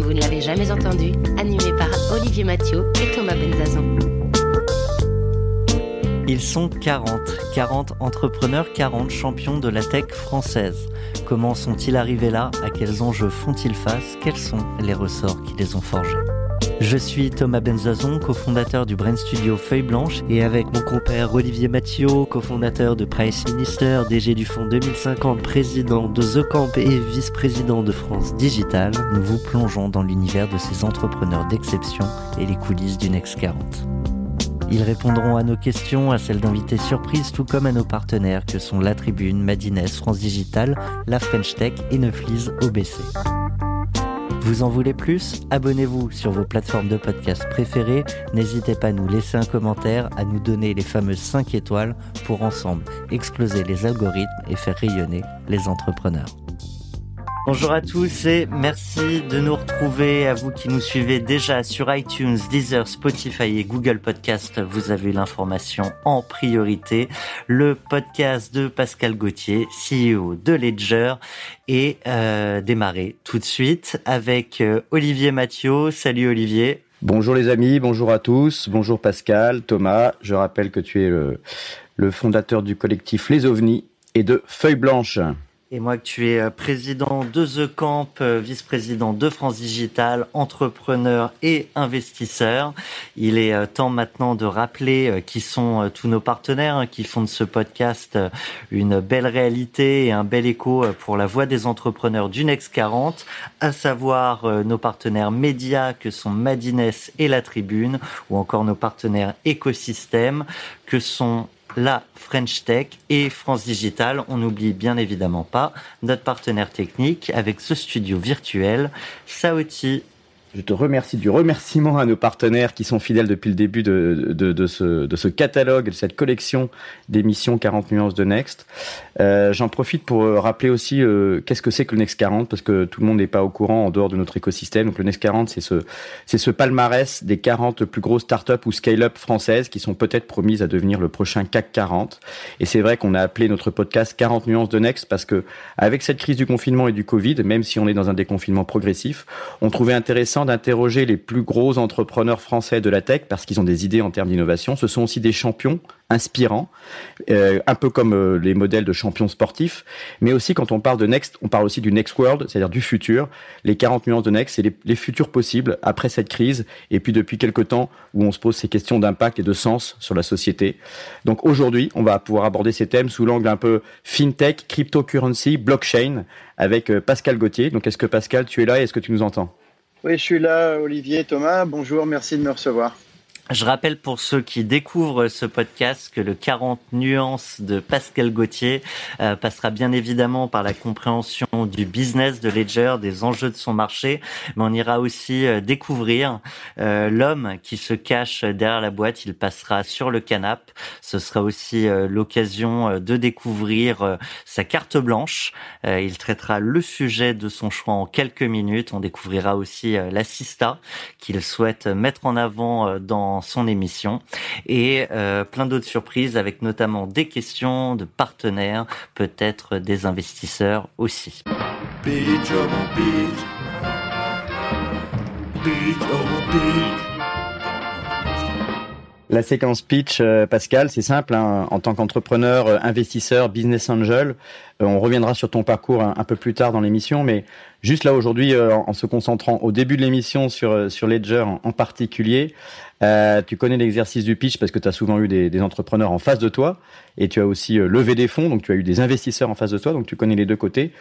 vous ne l'avez jamais entendu, animé par Olivier Mathieu et Thomas Benzazon. Ils sont 40, 40 entrepreneurs, 40 champions de la tech française. Comment sont-ils arrivés là? À quels enjeux font-ils face? Quels sont les ressorts qui les ont forgés? Je suis Thomas Benzazon, cofondateur du Brain Studio Feuille Blanche, et avec mon compère Olivier Mathieu, cofondateur de Price Minister, DG du Fonds 2050, président de The Camp et vice-président de France Digital, nous vous plongeons dans l'univers de ces entrepreneurs d'exception et les coulisses du Next 40. Ils répondront à nos questions, à celles d'invités surprises, tout comme à nos partenaires que sont La Tribune, Madines, France Digital, La French Tech et Neuflis OBC. Vous en voulez plus? Abonnez-vous sur vos plateformes de podcast préférées. N'hésitez pas à nous laisser un commentaire, à nous donner les fameuses 5 étoiles pour ensemble exploser les algorithmes et faire rayonner les entrepreneurs. Bonjour à tous et merci de nous retrouver. À vous qui nous suivez déjà sur iTunes, Deezer, Spotify et Google Podcast, vous avez l'information en priorité. Le podcast de Pascal Gauthier, CEO de Ledger, est euh, démarré tout de suite avec euh, Olivier Mathieu. Salut Olivier. Bonjour les amis, bonjour à tous, bonjour Pascal, Thomas. Je rappelle que tu es le, le fondateur du collectif Les OVNI et de Feuille Blanche. Et moi que tu es euh, président de The Camp, euh, vice-président de France Digital, entrepreneur et investisseur. Il est euh, temps maintenant de rappeler qui sont tous nos partenaires hein, qui font de ce podcast une belle réalité et un bel écho pour la voix des entrepreneurs du Next 40, à savoir nos partenaires médias que sont Madines et La Tribune, ou encore nos partenaires écosystèmes que sont la French Tech et France Digital. On n'oublie bien évidemment pas notre partenaire technique avec ce studio virtuel, Saoti je te remercie du remerciement à nos partenaires qui sont fidèles depuis le début de, de, de, ce, de ce, catalogue, de cette collection d'émissions 40 nuances de Next. Euh, J'en profite pour euh, rappeler aussi euh, qu'est-ce que c'est que le Next 40, parce que tout le monde n'est pas au courant en dehors de notre écosystème. Donc le Next 40, c'est ce, ce palmarès des 40 plus grosses startups ou scale-up françaises qui sont peut-être promises à devenir le prochain CAC 40. Et c'est vrai qu'on a appelé notre podcast 40 nuances de Next parce que avec cette crise du confinement et du Covid, même si on est dans un déconfinement progressif, on trouvait intéressant d'interroger les plus gros entrepreneurs français de la tech parce qu'ils ont des idées en termes d'innovation. Ce sont aussi des champions inspirants, euh, un peu comme euh, les modèles de champions sportifs. Mais aussi, quand on parle de Next, on parle aussi du Next World, c'est-à-dire du futur. Les 40 nuances de Next, c'est les, les, futurs possibles après cette crise et puis depuis quelques temps où on se pose ces questions d'impact et de sens sur la société. Donc aujourd'hui, on va pouvoir aborder ces thèmes sous l'angle un peu fintech, cryptocurrency, blockchain avec euh, Pascal Gauthier. Donc est-ce que Pascal, tu es là et est-ce que tu nous entends? Oui, je suis là, Olivier, Thomas. Bonjour, merci de me recevoir. Je rappelle pour ceux qui découvrent ce podcast que le 40 nuances de Pascal Gauthier euh, passera bien évidemment par la compréhension du business de Ledger, des enjeux de son marché, mais on ira aussi euh, découvrir euh, l'homme qui se cache derrière la boîte. Il passera sur le canap. Ce sera aussi l'occasion de découvrir sa carte blanche. il traitera le sujet de son choix en quelques minutes. On découvrira aussi l'assista qu'il souhaite mettre en avant dans son émission et euh, plein d'autres surprises avec notamment des questions de partenaires, peut-être des investisseurs aussi. La séquence pitch, euh, Pascal, c'est simple. Hein. en tant qu'entrepreneur, euh, investisseur, business angel, on reviendra sur ton parcours un, peu plus tard dans l'émission, mais juste là aujourd'hui, en, se concentrant au début de l'émission sur sur Ledger en particulier, euh, tu connais l'exercice du pitch parce que tu as souvent eu des, des, entrepreneurs en face de toi et tu as aussi euh, levé des fonds, donc tu as eu des investisseurs en face de toi, donc tu connais les deux côtés.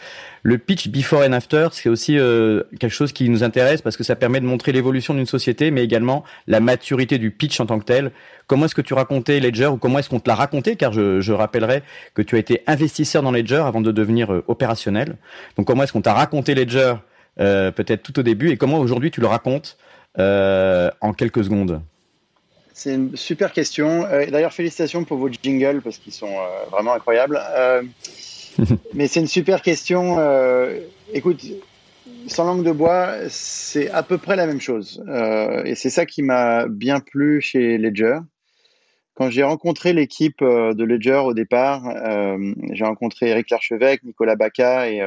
Le pitch before and after, c'est aussi euh, quelque chose qui nous intéresse parce que ça permet de montrer l'évolution d'une société, mais également la maturité du pitch en tant que tel. Comment est-ce que tu racontais Ledger ou comment est-ce qu'on te l'a raconté? Car je, je rappellerai que tu as été investisseur dans Ledger avant de devenir opérationnel. Donc comment est-ce qu'on t'a raconté Ledger peut-être tout au début et comment aujourd'hui tu le racontes en quelques secondes? C'est une super question. D'ailleurs, félicitations pour vos jingles parce qu'ils sont vraiment incroyables. mais c'est une super question. écoute, sans langue de bois, c'est à peu près la même chose. Euh, et c'est ça qui m'a bien plu chez Ledger. Quand j'ai rencontré l'équipe euh, de Ledger au départ, euh, j'ai rencontré Eric Larchevêque, Nicolas Baca et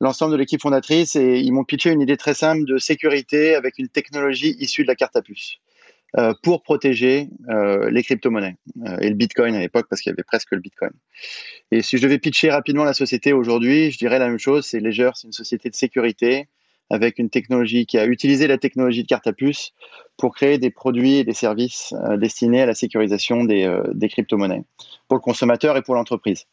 l'ensemble de l'équipe fondatrice et ils m'ont pitché une idée très simple de sécurité avec une technologie issue de la carte à puce. Euh, pour protéger euh, les crypto-monnaies euh, et le Bitcoin à l'époque parce qu'il y avait presque le Bitcoin. Et si je devais pitcher rapidement la société aujourd'hui, je dirais la même chose. C'est Ledger, c'est une société de sécurité avec une technologie qui a utilisé la technologie de carte à puce pour créer des produits et des services destinés à la sécurisation des, crypto-monnaies pour le consommateur et pour l'entreprise.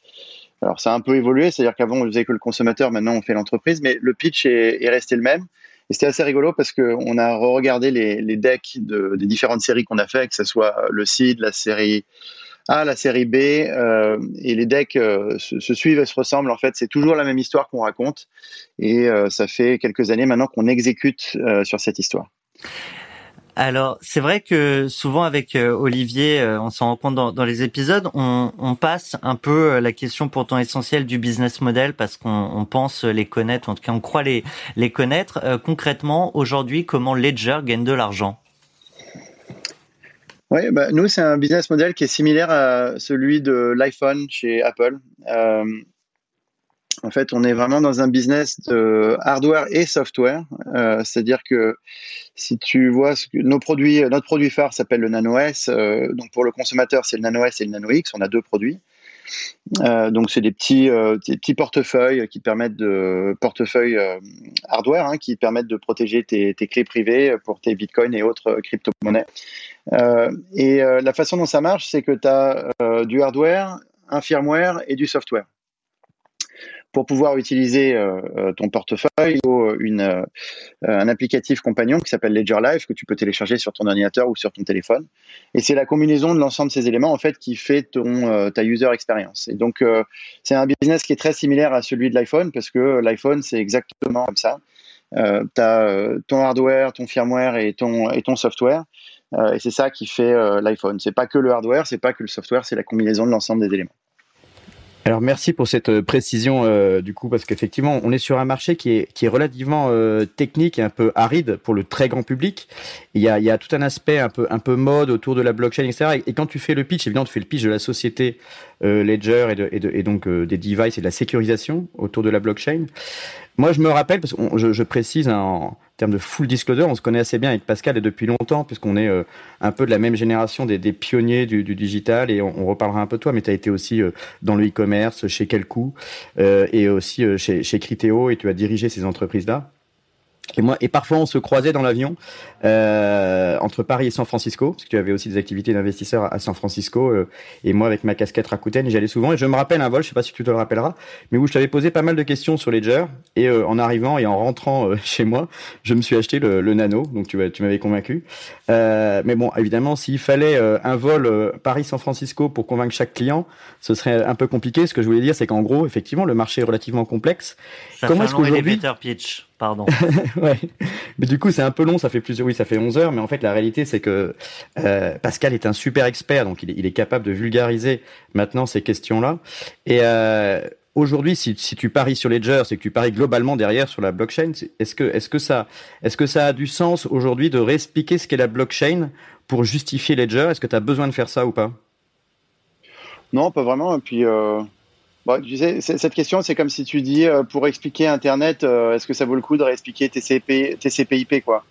Alors ça a un peu évolué, c'est-à-dire qu'avant on faisait que le consommateur, maintenant on fait l'entreprise, mais le pitch est resté le même. Et c'était assez rigolo parce qu'on a regardé les, decks de, des différentes séries qu'on a fait, que ce soit le CID, la série A, la série B, euh, et les decks euh, se, suivent et se ressemblent. En fait, c'est toujours la même histoire qu'on raconte. Et euh, ça fait quelques années maintenant qu'on exécute sur cette histoire. Alors, c'est vrai que souvent avec euh, Olivier, euh, on s'en rend compte dans, les épisodes, on, passe un peu euh, la question pourtant essentielle du business model parce qu'on pense les connaître, en tout cas on croit les, connaître. concrètement, aujourd'hui, comment Ledger gagne de l'argent? Oui, bah, nous, c'est un business model qui est similaire à celui de l'iPhone chez Apple. En fait, on est vraiment dans un business de hardware et software. Euh, c'est-à-dire que si tu vois ce que nos produits, notre produit phare s'appelle le Nano S. Euh, donc pour le consommateur, c'est le Nano S et le Nano X. On a deux produits. Euh, donc c'est des petits, portefeuilles qui permettent de portefeuilles hardware hein, qui permettent de protéger tes, clés privées pour tes bitcoins et autres crypto-monnaies. et la façon dont ça marche, c'est que tu as du hardware, un firmware et du software pour pouvoir utiliser euh, euh, ton portefeuille, il faut euh, une, un applicatif compagnon qui s'appelle Ledger Live que tu peux télécharger sur ton ordinateur ou sur ton téléphone. Et c'est la combinaison de l'ensemble de ces éléments en fait qui fait ton ta user experience. Et donc c'est un business qui est très similaire à celui de l'iPhone parce que l'iPhone c'est exactement comme ça. Euh, tu as ton hardware, ton firmware et ton et ton software. et c'est ça qui fait l'iPhone. C'est pas que le hardware, c'est pas que le software, c'est la combinaison de l'ensemble des éléments. Alors merci pour cette euh, précision euh, du coup parce qu'effectivement on est sur un marché qui est qui est relativement euh, technique et un peu aride pour le très grand public. Il y a il y a tout un aspect un peu un peu mode autour de la blockchain etc. Et, quand tu fais le pitch évidemment tu fais le pitch de la société Ledger et, de, et, de, et donc des devices et de la sécurisation autour de la blockchain. Moi, je me rappelle, parce que je, je, précise hein, en termes de full disclosure, on se connaît assez bien avec Pascal et depuis longtemps, puisqu'on est euh, un peu de la même génération des, des pionniers du, du, digital, et on, on, reparlera un peu de toi, mais tu as été aussi euh, dans le e-commerce, chez Kelkou, euh, et aussi chez, chez Criteo, et tu as dirigé ces entreprises-là. Et moi, et parfois on se croisait dans l'avion euh, entre Paris et San Francisco, parce que tu avais aussi des activités d'investisseurs à San Francisco, euh, et moi avec ma casquette Rakuten, j'y allais souvent. Et je me rappelle un vol, je sais pas si tu te le rappelleras, mais où je t'avais posé pas mal de questions sur Ledger, et euh, en arrivant et en rentrant euh, chez moi, je me suis acheté le, le Nano, donc tu, tu m'avais convaincu. mais bon, évidemment, s'il fallait un vol Paris-San Francisco pour convaincre chaque client, ce serait un peu compliqué. Ce que je voulais dire, c'est qu'en gros, effectivement, le marché est relativement complexe. Ça Comment est-ce qu'aujourd'hui pitch pardon. ouais. Mais du coup, c'est un peu long, ça fait plusieurs, oui, ça fait 11 heures, mais en fait, la réalité, c'est que euh, Pascal est un super expert, donc il est, il est, capable de vulgariser maintenant ces questions-là. Et euh, aujourd'hui, si, si, tu paries sur Ledger, c'est que tu paries globalement derrière sur la blockchain. Est-ce que, est-ce que ça, est-ce que ça a du sens aujourd'hui de réexpliquer ce qu'est la blockchain pour justifier Ledger? Est-ce que tu as besoin de faire ça ou pas? Non, pas vraiment. Et puis. Euh Bon, tu sais, cette question, c'est comme si tu dis euh, pour expliquer Internet, euh, est-ce que ça vaut le coup de réexpliquer TCP, TCP/IP quoi?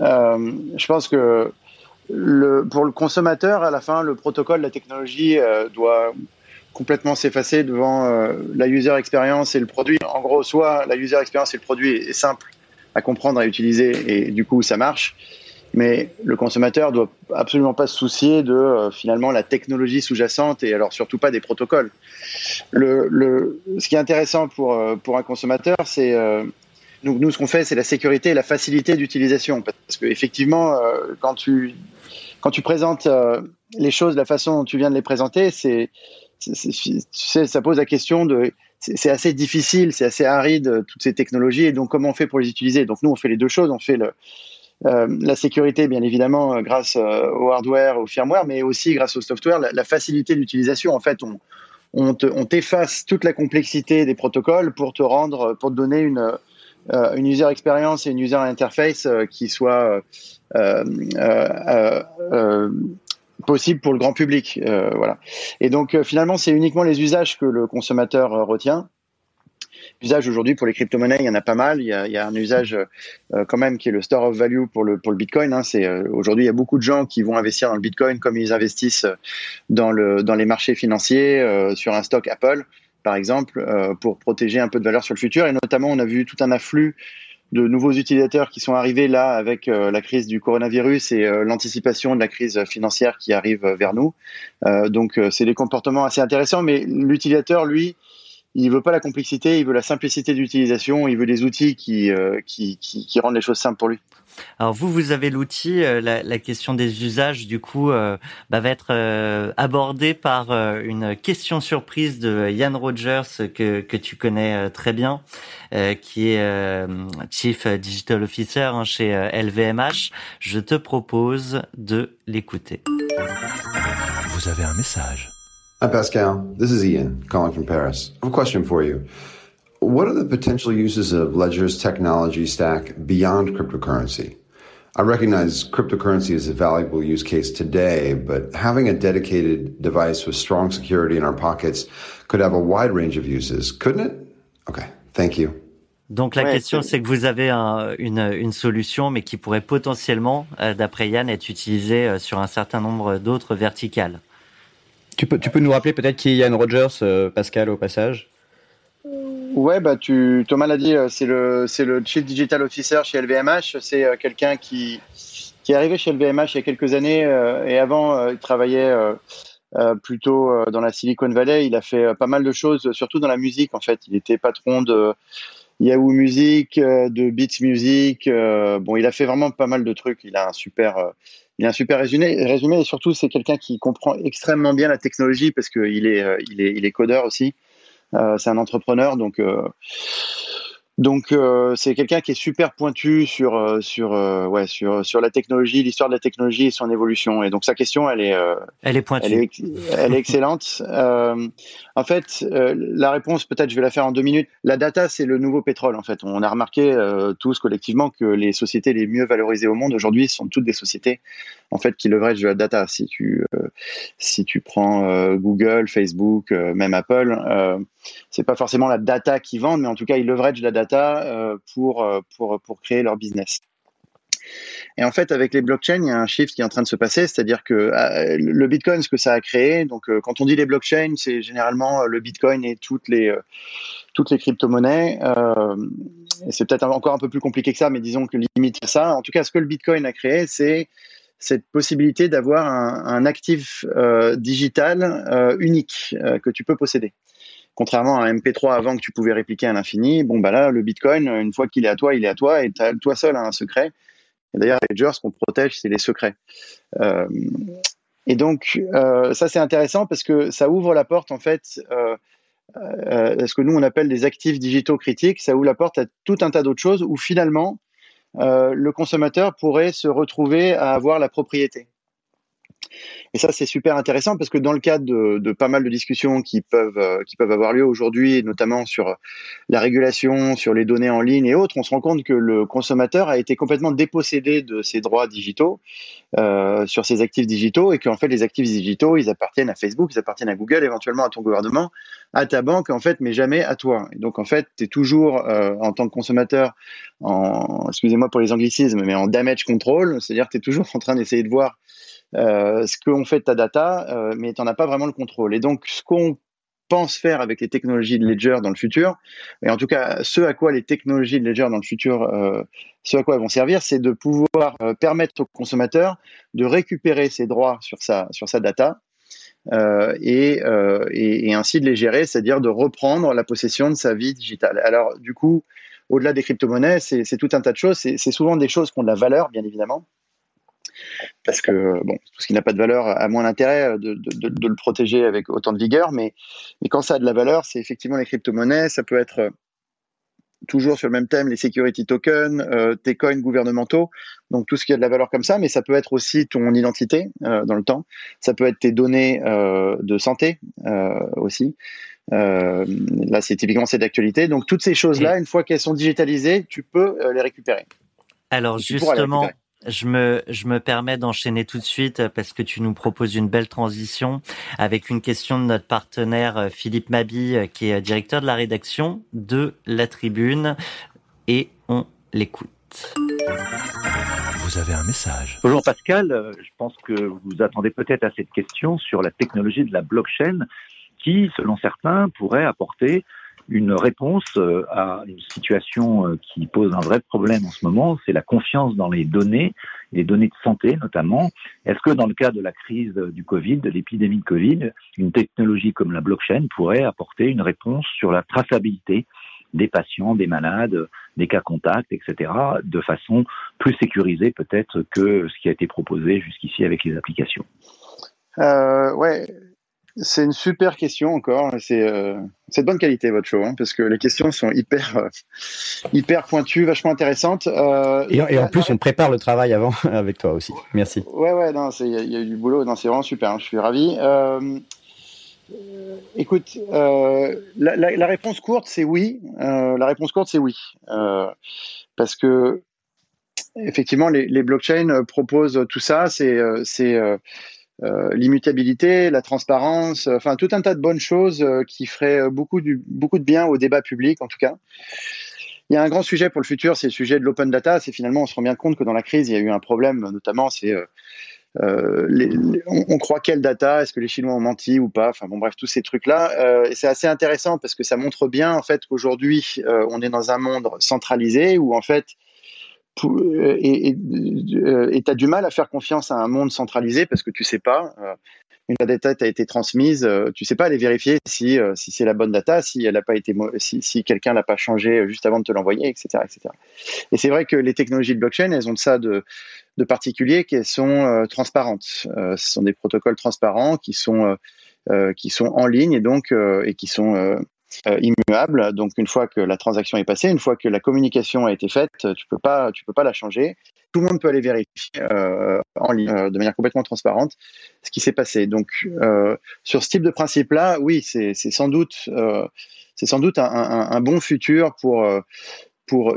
Euh, Je pense que pour le consommateur, à la fin, le protocole, la technologie doit complètement s'effacer devant la user experience et le produit. En gros, soit la user experience et le produit est simple à comprendre, à utiliser, et du coup, ça marche mais le consommateur doit absolument pas se soucier de euh, finalement la technologie sous-jacente et alors surtout pas des protocoles. Le, le, ce qui est intéressant pour, euh, pour un consommateur, c'est euh, nous, nous, ce qu'on fait, c'est la sécurité et la facilité d'utilisation. Parce que effectivement, euh, quand tu quand tu présentes les choses de la façon dont tu viens de les présenter, c'est ça pose la question de c'est assez difficile, c'est assez aride toutes ces technologies. Et donc, comment on fait pour les utiliser Donc, nous, on fait les deux choses. On fait le, la sécurité, bien évidemment, grâce au hardware, au firmware, mais aussi grâce au software, la, facilité d'utilisation. En fait, on, on t'efface toute la complexité des protocoles pour te rendre, pour te donner une, euh, user experience et une user interface euh, qui soit euh, possible pour le grand public. voilà. Et donc finalement, c'est uniquement les usages que le consommateur retient. L'usage aujourd'hui pour les crypto-monnaies, il y en a pas mal. Il y a, il y a un usage quand même qui est le store of value pour le pour le Bitcoin. Hein. C'est aujourd'hui il y a beaucoup de gens qui vont investir dans le Bitcoin comme ils investissent dans le dans les marchés financiers sur un stock Apple par exemple, euh, pour protéger un peu de valeur sur le futur. Et notamment, on a vu tout un afflux de nouveaux utilisateurs qui sont arrivés là avec euh, la crise du coronavirus et euh, l'anticipation de la crise financière qui arrive vers nous. donc, c'est des comportements assez intéressants, mais l'utilisateur, lui, il veut pas la complexité, il veut la simplicité d'utilisation, il veut des outils qui, qui, qui, qui rendent les choses simples pour lui. Alors vous, vous avez l'outil, euh, la, question des usages, du coup, euh, bah, va être euh, abordée par une question surprise de Yann Rogers que, que tu connais très bien, qui est Chief Digital Officer hein, chez LVMH. Je te propose de l'écouter. Vous avez un message. Hi Pascal, this is Ian calling from Paris. I have a question for you. What are the potential uses of Ledger's technology stack beyond cryptocurrency? I recognize cryptocurrency is a valuable use case today, but having a dedicated device with strong security in our pockets could have a wide range of uses, couldn't it? Okay, thank you. Donc la ouais, question, c'est que vous avez un, une, une, solution, mais qui pourrait potentiellement, euh, d'après Yann, être utilisée euh, sur un certain nombre d'autres verticales. Tu peux, tu peux nous rappeler peut-être qui est Yann Rogers, euh, Pascal, au passage Ouais, bah tu, Thomas l'a dit, euh, c'est le, le Chief Digital Officer chez LVMH. C'est euh, quelqu'un qui, qui est arrivé chez LVMH il y a quelques années et avant, il travaillait plutôt dans la Silicon Valley. Il a fait pas mal de choses, surtout dans la musique en fait. Il était patron de Yahoo Music, de Beats Music. bon, il a fait vraiment pas mal de trucs. Il a un super, il a un super résumé, résumé et surtout c'est quelqu'un qui comprend extrêmement bien la technologie parce qu'il est, il est, il est codeur aussi. Euh, c'est un entrepreneur, donc euh, donc euh, c'est quelqu'un qui est super pointu sur euh, sur euh, ouais sur sur la technologie, l'histoire de la technologie et son évolution. Et donc sa question, elle est elle est pointue, elle est, elle est excellente. en fait, la réponse peut-être je vais la faire en deux minutes. La data, c'est le nouveau pétrole. En fait, on a remarqué tous collectivement que les sociétés les mieux valorisées au monde aujourd'hui sont toutes des sociétés en fait qui leveragent de la data. Si tu si tu prends Google, Facebook, même Apple, c'est pas forcément la data qu'ils vendent, mais en tout cas ils leveragent la data euh, pour, euh, pour, pour créer leur business. Et en fait, avec les blockchains, il y a un shift qui est en train de se passer, c'est-à-dire que euh, le Bitcoin, ce que ça a créé, donc quand on dit les blockchains, c'est généralement le Bitcoin et toutes les toutes les crypto-monnaies. et c'est peut-être encore un peu plus compliqué que ça, mais disons que limite ça. En tout cas, ce que le Bitcoin a créé, c'est cette possibilité d'avoir un, actif digital unique que tu peux posséder contrairement à un MP3 avant que tu pouvais répliquer à l'infini, bon bah là le Bitcoin, une fois qu'il est à toi, il est à toi et toi seul a un secret. Et d'ailleurs, Ledger, ce qu'on protège, c'est les secrets. Euh, et donc euh, ça c'est intéressant parce que ça ouvre la porte en fait. Euh, euh, ce que nous on appelle des actifs digitaux critiques, ça ouvre la porte à tout un tas d'autres choses où finalement le consommateur pourrait se retrouver à avoir la propriété. Et ça, c'est super intéressant parce que dans le cadre de, pas mal de discussions qui peuvent, euh, qui peuvent avoir lieu aujourd'hui, notamment sur la régulation, sur les données en ligne et autres, on se rend compte que le consommateur a été complètement dépossédé de ses droits digitaux euh, sur ses actifs digitaux et qu'en fait, les actifs digitaux, ils appartiennent à Facebook, ils appartiennent à Google, éventuellement à ton gouvernement, à ta banque, en fait, mais jamais à toi. Et donc, en fait, tu es toujours, euh, en tant que consommateur, excusez-moi pour les anglicismes, mais en damage control, c'est-à-dire que tu es toujours en train d'essayer de voir euh, ce qu'on fait de ta data, euh, mais tu n'en as pas vraiment le contrôle. Et donc, ce qu'on pense faire avec les technologies de Ledger dans le futur, et en tout cas ce à quoi les technologies de Ledger dans le futur, euh, ce à quoi elles vont servir, c'est de pouvoir permettre au consommateur de récupérer ses droits sur sa, sur sa data et, et, et, ainsi de les gérer, c'est-à-dire de reprendre la possession de sa vie digitale. Alors du coup, au-delà des crypto-monnaies, c'est tout un tas de choses, c'est souvent des choses qui ont de la valeur, bien évidemment, parce que bon, tout ce qui n'a pas de valeur a moins d'intérêt de, de, de, le protéger avec autant de vigueur. Mais, mais quand ça a de la valeur, c'est effectivement les crypto-monnaies. Ça peut être toujours sur le même thème, les security tokens, euh, tes coins gouvernementaux, donc tout ce qui a de la valeur comme ça, mais ça peut être aussi ton identité euh, dans le temps, ça peut être tes données euh, de santé euh, aussi. Euh, là, c'est typiquement c'est d'actualité. Donc toutes ces choses-là, une fois qu'elles sont digitalisées, tu peux les récupérer. Alors justement, je me, je me permets d'enchaîner tout de suite parce que tu nous proposes une belle transition avec une question de notre partenaire euh, Philippe Mabi, euh, qui est directeur de la rédaction de La Tribune. Et on l'écoute. Vous avez un message. Bonjour Pascal, euh, je pense que vous attendez peut-être à cette question sur la technologie de la blockchain qui, selon certains, pourrait apporter une réponse euh, à une situation euh, qui pose un vrai problème en ce moment, c'est la confiance dans les données, les données de santé notamment. Est-ce que dans le cas de la crise du Covid, de l'épidémie de Covid, une technologie comme la blockchain pourrait apporter une réponse sur la traçabilité des patients, des malades, des cas contacts, etc., de façon plus sécurisée peut-être que ce qui a été proposé jusqu'ici avec les applications? Euh, Ouais, c'est une super question encore. C'est euh, de bonne qualité votre show, hein, parce que les questions sont hyper euh, hyper pointues, vachement intéressantes. Euh, et, et, en plus, on prépare le travail avant avec toi aussi. Merci. Ouais, ouais, non, il y, y, a eu du boulot. C'est vraiment super. Hein, je suis ravi. Écoute, la, la, la, réponse courte, c'est oui. la réponse courte, c'est oui, parce que effectivement, les, les blockchains proposent tout ça. C'est c'est euh, l'immutabilité, la transparence, euh, enfin tout un tas de bonnes choses euh, qui feraient beaucoup, du, beaucoup de bien au débat public en tout cas. Il y a un grand sujet pour le futur, c'est le sujet de l'open data. C'est finalement, on se rend bien compte que dans la crise, il y a eu un problème, notamment, c'est on, croit quelle data Est-ce que les Chinois ont menti ou pas? Enfin bon, bref, tous ces trucs-là. Et c'est assez intéressant parce que ça montre bien en fait qu'aujourd'hui, on est dans un monde centralisé où en fait et tu as du mal à faire confiance à un monde centralisé parce que tu sais pas. Euh, une data t'a été transmise, euh, tu sais pas aller vérifier si, euh, si c'est la bonne data, si elle a pas été, si, si quelqu'un l'a pas changé juste avant de te l'envoyer, etc., etc. Et c'est vrai que les technologies de blockchain, elles ont ça de, de particulier qu'elles sont transparentes. ce sont des protocoles transparents qui sont qui sont en ligne et donc et qui sont euh, immuable. Donc une fois que la transaction est passée, une fois que la communication a été faite, tu peux pas, tu peux pas la changer. Tout le monde peut aller vérifier euh, en ligne euh, de manière complètement transparente ce qui s'est passé. Donc euh, sur ce type de principe-là, oui, c'est sans doute, euh, c'est sans doute un, bon futur pour pour,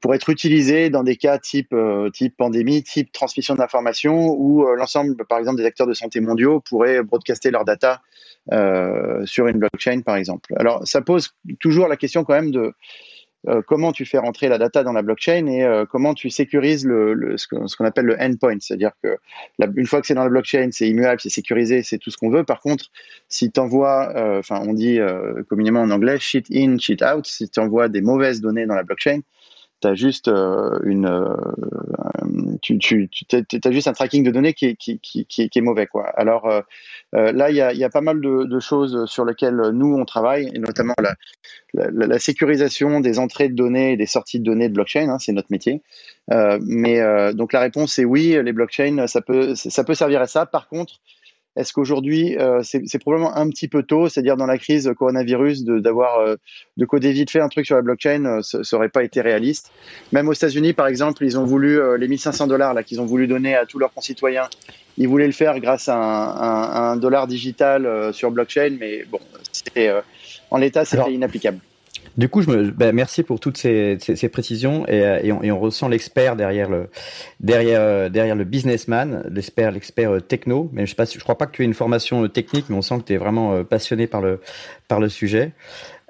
pour être utilisé dans des cas type, euh, type pandémie, type transmission d'informations, où euh, l'ensemble, par exemple, des acteurs de santé mondiaux pourraient broadcaster leurs data euh, sur une blockchain, par exemple. Alors, ça pose toujours la question quand même de euh, comment tu fais rentrer la data dans la blockchain et euh, comment tu sécurises ce qu'on appelle le endpoint, c'est-à-dire que une fois que c'est dans la blockchain, c'est immuable, c'est sécurisé, c'est tout ce qu'on veut. Par contre, si tu envoies, euh, enfin on dit communément en anglais, shit in, shit out, si tu envoies des mauvaises données dans la blockchain, tu as juste euh, une euh, tu, tu, tu as juste un tracking de données qui est, qui, est mauvais quoi. Alors euh, là il y a, pas mal de, choses sur lesquelles nous on travaille et notamment la, sécurisation des entrées de données et des sorties de données de blockchain, hein, c'est notre métier. mais donc la réponse est oui, les blockchains ça peut ça peut servir à ça. Par contre est-ce qu'aujourd'hui, euh, c'est probablement un petit peu tôt, c'est-à-dire dans la crise coronavirus, d'avoir de, euh, de, coder vite fait un truc sur la blockchain, euh, ça n'aurait pas été réaliste. Même aux États-Unis, par exemple, ils ont voulu euh, les 1500 dollars là qu'ils ont voulu donner à tous leurs concitoyens. Ils voulaient le faire grâce à un, un, un dollar digital euh, sur blockchain, mais bon, en l'état, c'était inapplicable. Du coup, je me, ben, merci pour toutes ces, ces, ces précisions et, euh, et, on, et, on, ressent l'expert derrière le derrière euh, derrière le businessman, l'expert l'expert euh, techno. Mais je sais pas, je crois pas que tu aies une formation technique, mais on sent que tu es vraiment passionné par le par le sujet.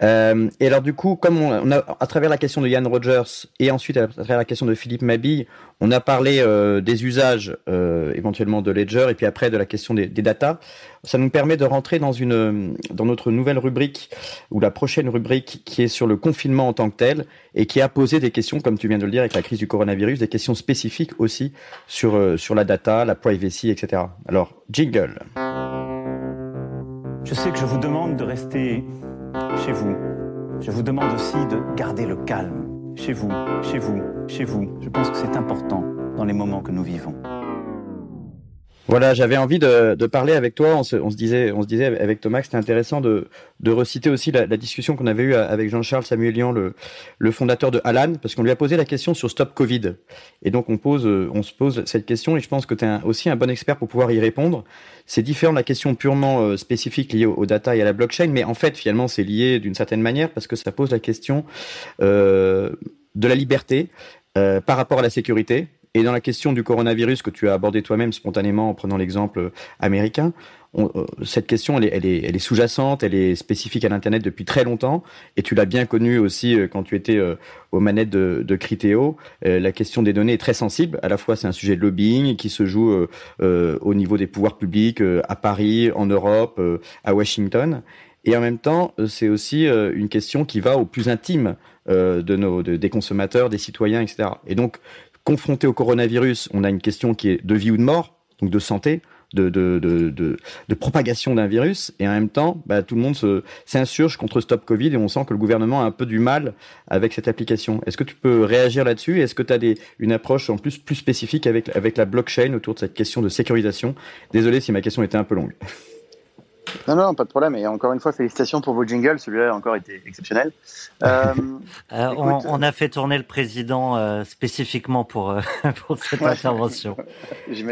Euh, et alors du coup, comme on, a à travers la question de Yann Rogers et ensuite à travers la question de Philippe Mabille, on a parlé euh, des usages euh, éventuellement de Ledger et puis après de la question des, des data. Ça nous permet de rentrer dans une dans notre nouvelle rubrique ou la prochaine rubrique qui est sur le confinement en tant que tel et qui a posé des questions, comme tu viens de le dire, avec la crise du coronavirus, des questions spécifiques aussi sur euh, sur la data, la privacy, etc. Alors jingle. Je sais que je vous demande de rester chez vous. Je vous demande aussi de garder le calme. Chez vous, chez vous, chez vous. Je pense que c'est important dans les moments que nous vivons. Voilà, j'avais envie de, de, parler avec toi. On se, on se, disait, on se disait avec Thomas c'était intéressant de, de reciter aussi la, la discussion qu'on avait eue avec Jean-Charles Samuelian, le, le fondateur de Alan, parce qu'on lui a posé la question sur Stop Covid. Et donc on pose, on se pose cette question, et je pense que tu es aussi un bon expert pour pouvoir y répondre. C'est différent de la question purement euh, spécifique liée aux, data et à la blockchain, mais en fait finalement c'est lié d'une certaine manière parce que ça pose la question euh, de la liberté euh, par rapport à la sécurité et dans la question du coronavirus que tu as abordé toi-même spontanément en prenant l'exemple euh, américain, euh, cette question, elle est, sous-jacente, elle est spécifique à l'Internet depuis très longtemps, et tu l'as bien connu aussi euh, quand tu étais aux manettes de, de Criteo. la question des données est très sensible. À la fois, c'est un sujet de lobbying qui se joue au niveau des pouvoirs publics à Paris, en Europe, à Washington. Et en même temps, c'est aussi une question qui va au plus intime de nos, de, des consommateurs, des citoyens, etc. Et donc, confronté au coronavirus, on a une question qui est de vie ou de mort, donc de santé, de, de, de, de, propagation d'un virus, et en même temps, bah, tout le monde s'insurge contre Stop Covid, et on sent que le gouvernement a un peu du mal avec cette application. Est-ce que tu peux réagir là-dessus? Est-ce que tu as des, une approche en plus plus spécifique avec, avec la blockchain autour de cette question de sécurisation? Désolé si ma question était un peu longue. Non, non, pas de problème. Et encore une fois, félicitations pour vos jingles. Celui-là a encore été exceptionnel. Euh, euh, on, a fait tourner le président euh, spécifiquement pour, pour cette intervention.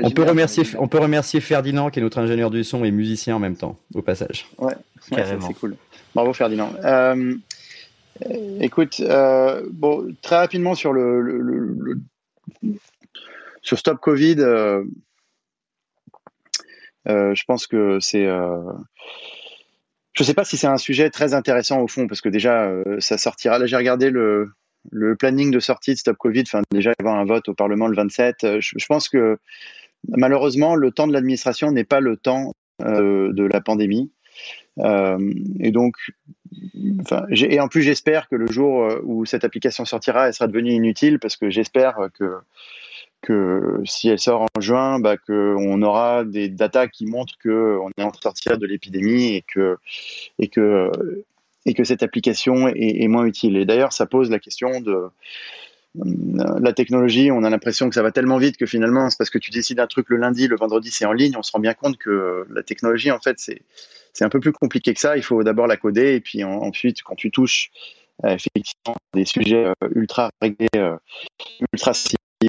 on, peut remercier, on peut remercier Ferdinand, qui est notre ingénieur du son et musicien en même temps, au passage. Ouais, c'est cool. Bravo Ferdinand. écoute, bon, très rapidement sur le, le sur Stop Covid euh, je pense que c'est. Euh... Je ne sais pas si c'est un sujet très intéressant au fond, parce que déjà, euh, ça sortira. Là, j'ai regardé le, planning de sortie de Stop Covid. Déjà, il y avoir un vote au Parlement le 27. Euh, je, pense que malheureusement, le temps de l'administration n'est pas le temps de la pandémie. et donc, et en plus, j'espère que le jour où cette application sortira, elle sera devenue inutile, parce que j'espère que que si elle sort en juin, bah, qu'on aura des datas qui montrent qu'on est en train de sortir de l'épidémie et que, et, que, et que cette application est, moins utile. Et d'ailleurs, ça pose la question de euh, la technologie. On a l'impression que ça va tellement vite que finalement, c'est parce que tu décides un truc le lundi, le vendredi, c'est en ligne. On se rend bien compte que la technologie, en fait, c'est, un peu plus compliqué que ça. Il faut d'abord la coder et puis ensuite, quand tu touches euh, effectivement des sujets euh, ultra réglés, ultra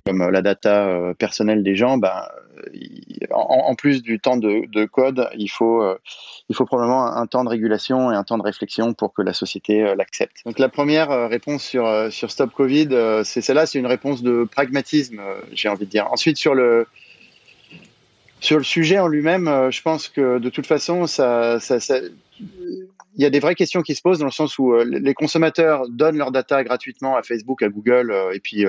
comme la data euh, personnelle des gens, ben, en, plus du temps de, code, il faut, euh, il faut probablement un temps de régulation et un temps de réflexion pour que la société euh, l'accepte. Donc la première réponse sur, sur Stop Covid, c'est celle-là, c'est une réponse de pragmatisme, j'ai envie de dire. Ensuite, sur le, sur le sujet en lui-même, je pense que de toute façon, ça il y a des vraies questions qui se posent dans le sens où les consommateurs donnent leurs data gratuitement à Facebook, à Google, et puis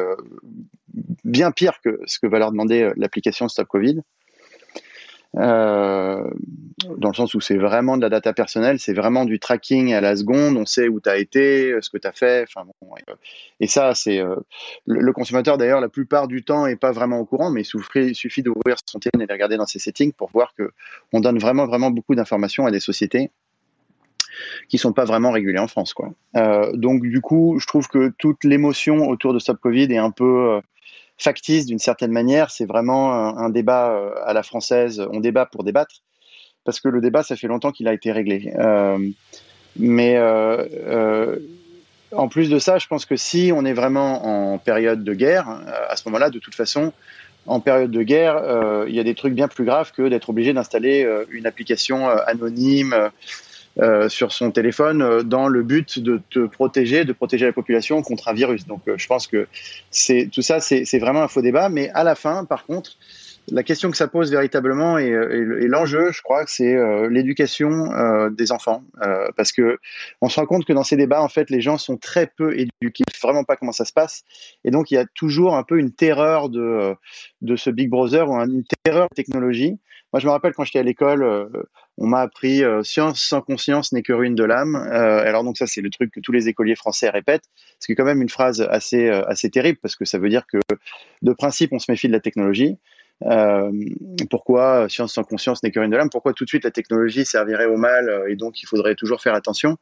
bien pire que ce que va leur demander euh, l'application Stop Covid. Euh, dans le sens où c'est vraiment de la data personnelle, c'est vraiment du tracking à la seconde, on sait où tu as été, ce que tu as fait. Et, ça, c'est le, consommateur d'ailleurs la plupart du temps est pas vraiment au courant, mais il suffit, d'ouvrir son téléphone et de regarder dans ses settings pour voir que on donne vraiment vraiment beaucoup d'informations à des sociétés qui sont pas vraiment régulées en France, quoi. Euh, donc du coup, je trouve que toute l'émotion autour de Stop Covid est un peu factice d'une certaine manière. C'est vraiment un, débat euh, à la française. On débat pour débattre parce que le débat, ça fait longtemps qu'il a été réglé. Euh, mais euh, en plus de ça, je pense que si on est vraiment en période de guerre, à ce moment-là, de toute façon, en période de guerre, il y a des trucs bien plus graves que d'être obligé d'installer une application anonyme euh, sur son téléphone euh, dans le but de te protéger, de protéger la population contre un virus. Donc euh, je pense que c'est tout ça, c'est vraiment un faux débat. Mais à la fin, par contre, la question que ça pose véritablement et, et, l'enjeu, je crois, c'est l'éducation des enfants, parce que on se rend compte que dans ces débats, en fait, les gens sont très peu éduqués, vraiment pas comment ça se passe, et donc il y a toujours un peu une terreur de de ce Big Brother ou une terreur de technologie. Moi, je me rappelle quand j'étais à l'école, euh, on m'a appris euh, science sans conscience n'est que ruine de l'âme. Euh, alors donc ça, c'est le truc que tous les écoliers français répètent, ce qui est quand même une phrase assez assez terrible parce que ça veut dire que de principe, on se méfie de la technologie. pourquoi science sans conscience n'est que ruine de l'âme? Pourquoi tout de suite la technologie servirait au mal et donc il faudrait toujours faire attention?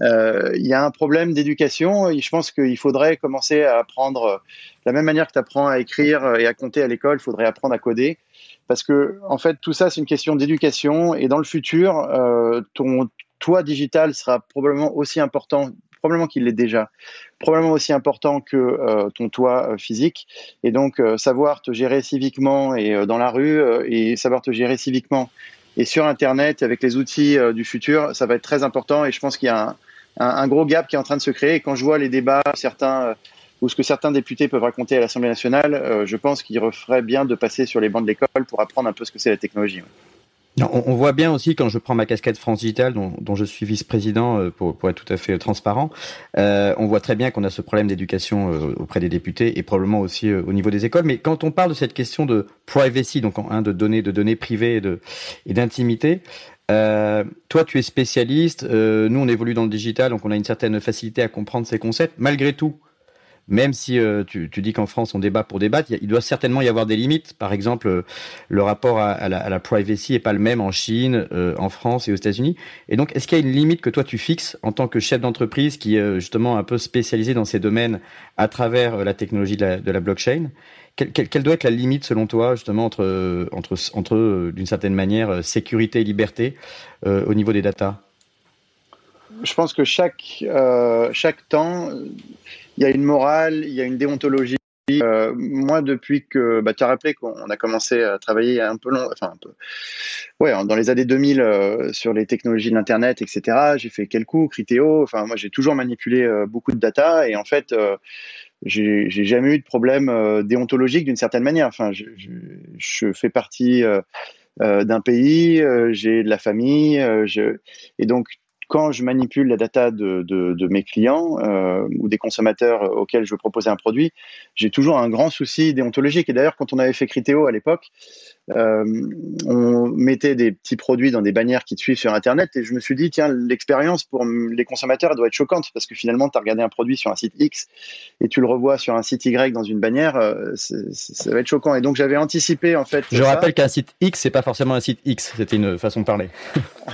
Il y a un problème d'éducation. Je pense qu'il faudrait commencer à apprendre de la même manière que tu apprends à écrire et à compter à l'école, il faudrait apprendre à coder parce que en fait tout ça c'est une question d'éducation et dans le futur euh, ton toit digital sera probablement aussi important probablement qu'il l'est déjà, probablement aussi important que euh, ton toit euh, physique. Et donc, savoir te gérer civiquement et dans la rue et savoir te gérer civiquement et sur Internet avec les outils du futur, ça va être très important. Et je pense qu'il y a un, un, gros gap qui est en train de se créer. Et quand je vois les débats, certains ou ce que certains députés peuvent raconter à l'Assemblée nationale, je pense qu'il referait bien de passer sur les bancs de l'école pour apprendre un peu ce que c'est la technologie. On, voit bien aussi quand je prends ma casquette France Digital, dont, je suis vice-président euh, pour, être tout à fait transparent, euh, on voit très bien qu'on a ce problème d'éducation euh, auprès des députés et probablement aussi au niveau des écoles. Mais quand on parle de cette question de privacy, donc hein, de données, de données privées et d'intimité, toi, tu es spécialiste. nous, on évolue dans le digital, donc on a une certaine facilité à comprendre ces concepts. Malgré tout, même si euh, tu, dis qu'en France on débat pour débattre, il, doit certainement y avoir des limites. Par exemple, euh, le rapport à, la, privacy est pas le même en Chine, euh, en France et aux États-Unis. Et donc, est-ce qu'il y a une limite que toi tu fixes en tant que chef d'entreprise qui est justement un peu spécialisé dans ces domaines à travers la technologie de la, blockchain? Quelle, doit être la limite selon toi justement entre d'une certaine manière sécurité et liberté au niveau des datas Je pense que chaque chaque temps il y a une morale, il y a une déontologie. Euh, moi, depuis que bah, tu as rappelé qu'on a commencé à travailler un peu long, enfin un peu, ouais, dans les années 2000 euh, sur les technologies de l'internet, etc. J'ai fait quelques Criteo. Enfin, moi, j'ai toujours manipulé euh, beaucoup de data et en fait, j'ai jamais eu de problème déontologique d'une certaine manière. Enfin, je, je, je fais partie d'un pays, j'ai de la famille, je, et donc quand je manipule la data de, de, de mes clients euh, ou des consommateurs auxquels je veux proposer un produit, j'ai toujours un grand souci déontologique. Et d'ailleurs, quand on avait fait Criteo à l'époque, euh, on mettait des petits produits dans des bannières qui te suivent sur Internet et je me suis dit, tiens, l'expérience pour les consommateurs doit être choquante parce que finalement, tu as regardé un produit sur un site X et tu le revois sur un site Y dans une bannière, euh, ça va être choquant. Et donc, j'avais anticipé en fait. Je rappelle qu'un site X, c'est pas forcément un site X, c'était une façon de parler.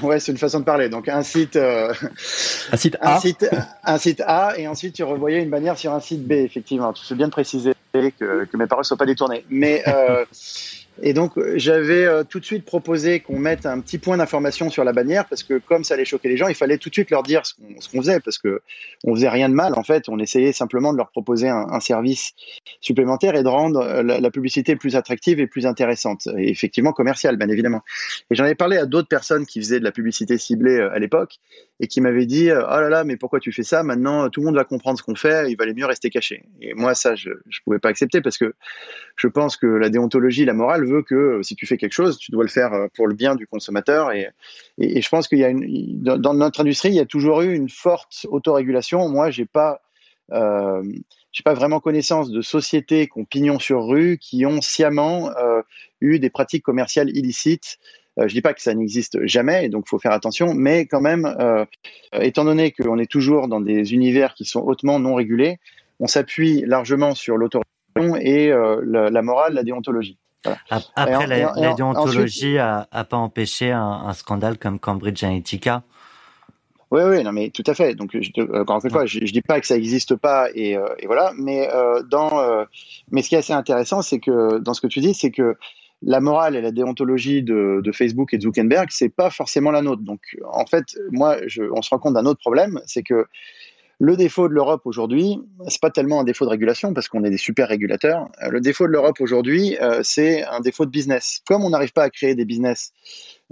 ouais, c'est une façon de parler. Donc, un site, euh, un site A. Un site, un site A et ensuite tu revoyais une bannière sur un site B, effectivement. Tu fais bien de préciser que, que mes paroles ne soient pas détournées. Mais. Et donc, j'avais euh, tout de suite proposé qu'on mette un petit point d'information sur la bannière parce que comme ça allait choquer les gens, il fallait tout de suite leur dire ce qu'on faisait parce que on faisait rien de mal. En fait, on essayait simplement de leur proposer un, service supplémentaire et de rendre euh, la, publicité plus attractive et plus intéressante et effectivement commerciale, bien évidemment. Et j'en ai parlé à d'autres personnes qui faisaient de la publicité ciblée euh, à l'époque et qui m'avaient dit oh là là, mais pourquoi tu fais ça? Maintenant, tout le monde va comprendre ce qu'on fait. Il valait mieux rester caché. Et moi, ça, je je pouvais pas accepter parce que je pense que la déontologie, la morale veut que euh, si tu fais quelque chose, tu dois le faire euh, pour le bien du consommateur. Et, et, je pense qu'il y a une, dans notre industrie, il y a toujours eu une forte autorégulation. Moi, j'ai pas, euh, pas vraiment connaissance de sociétés qui ont pignon sur rue, qui ont sciemment euh, eu des pratiques commerciales illicites. Euh, je dis pas que ça n'existe jamais, donc faut faire attention, mais quand même, euh, étant donné qu'on est toujours dans des univers qui sont hautement non régulés, on s'appuie largement sur l'autorégulation et la, la morale, la déontologie. Après, la, déontologie n'a pas empêché un, scandale comme Cambridge Analytica. Oui, oui, non, mais tout à fait. Donc, encore une fois, je, ne dis pas que ça n'existe pas et, euh, voilà, mais euh, dans, euh, mais ce qui est assez intéressant, c'est que dans ce que tu dis, c'est que la morale et la déontologie de, Facebook et de Zuckerberg, c'est pas forcément la nôtre. Donc, en fait, moi, on se rend compte d'un autre problème, c'est que le défaut de l'Europe aujourd'hui, c'est pas tellement un défaut de régulation parce qu'on est des super régulateurs. Euh, le défaut de l'Europe aujourd'hui, euh, c'est un défaut de business. Comme on n'arrive pas à créer des business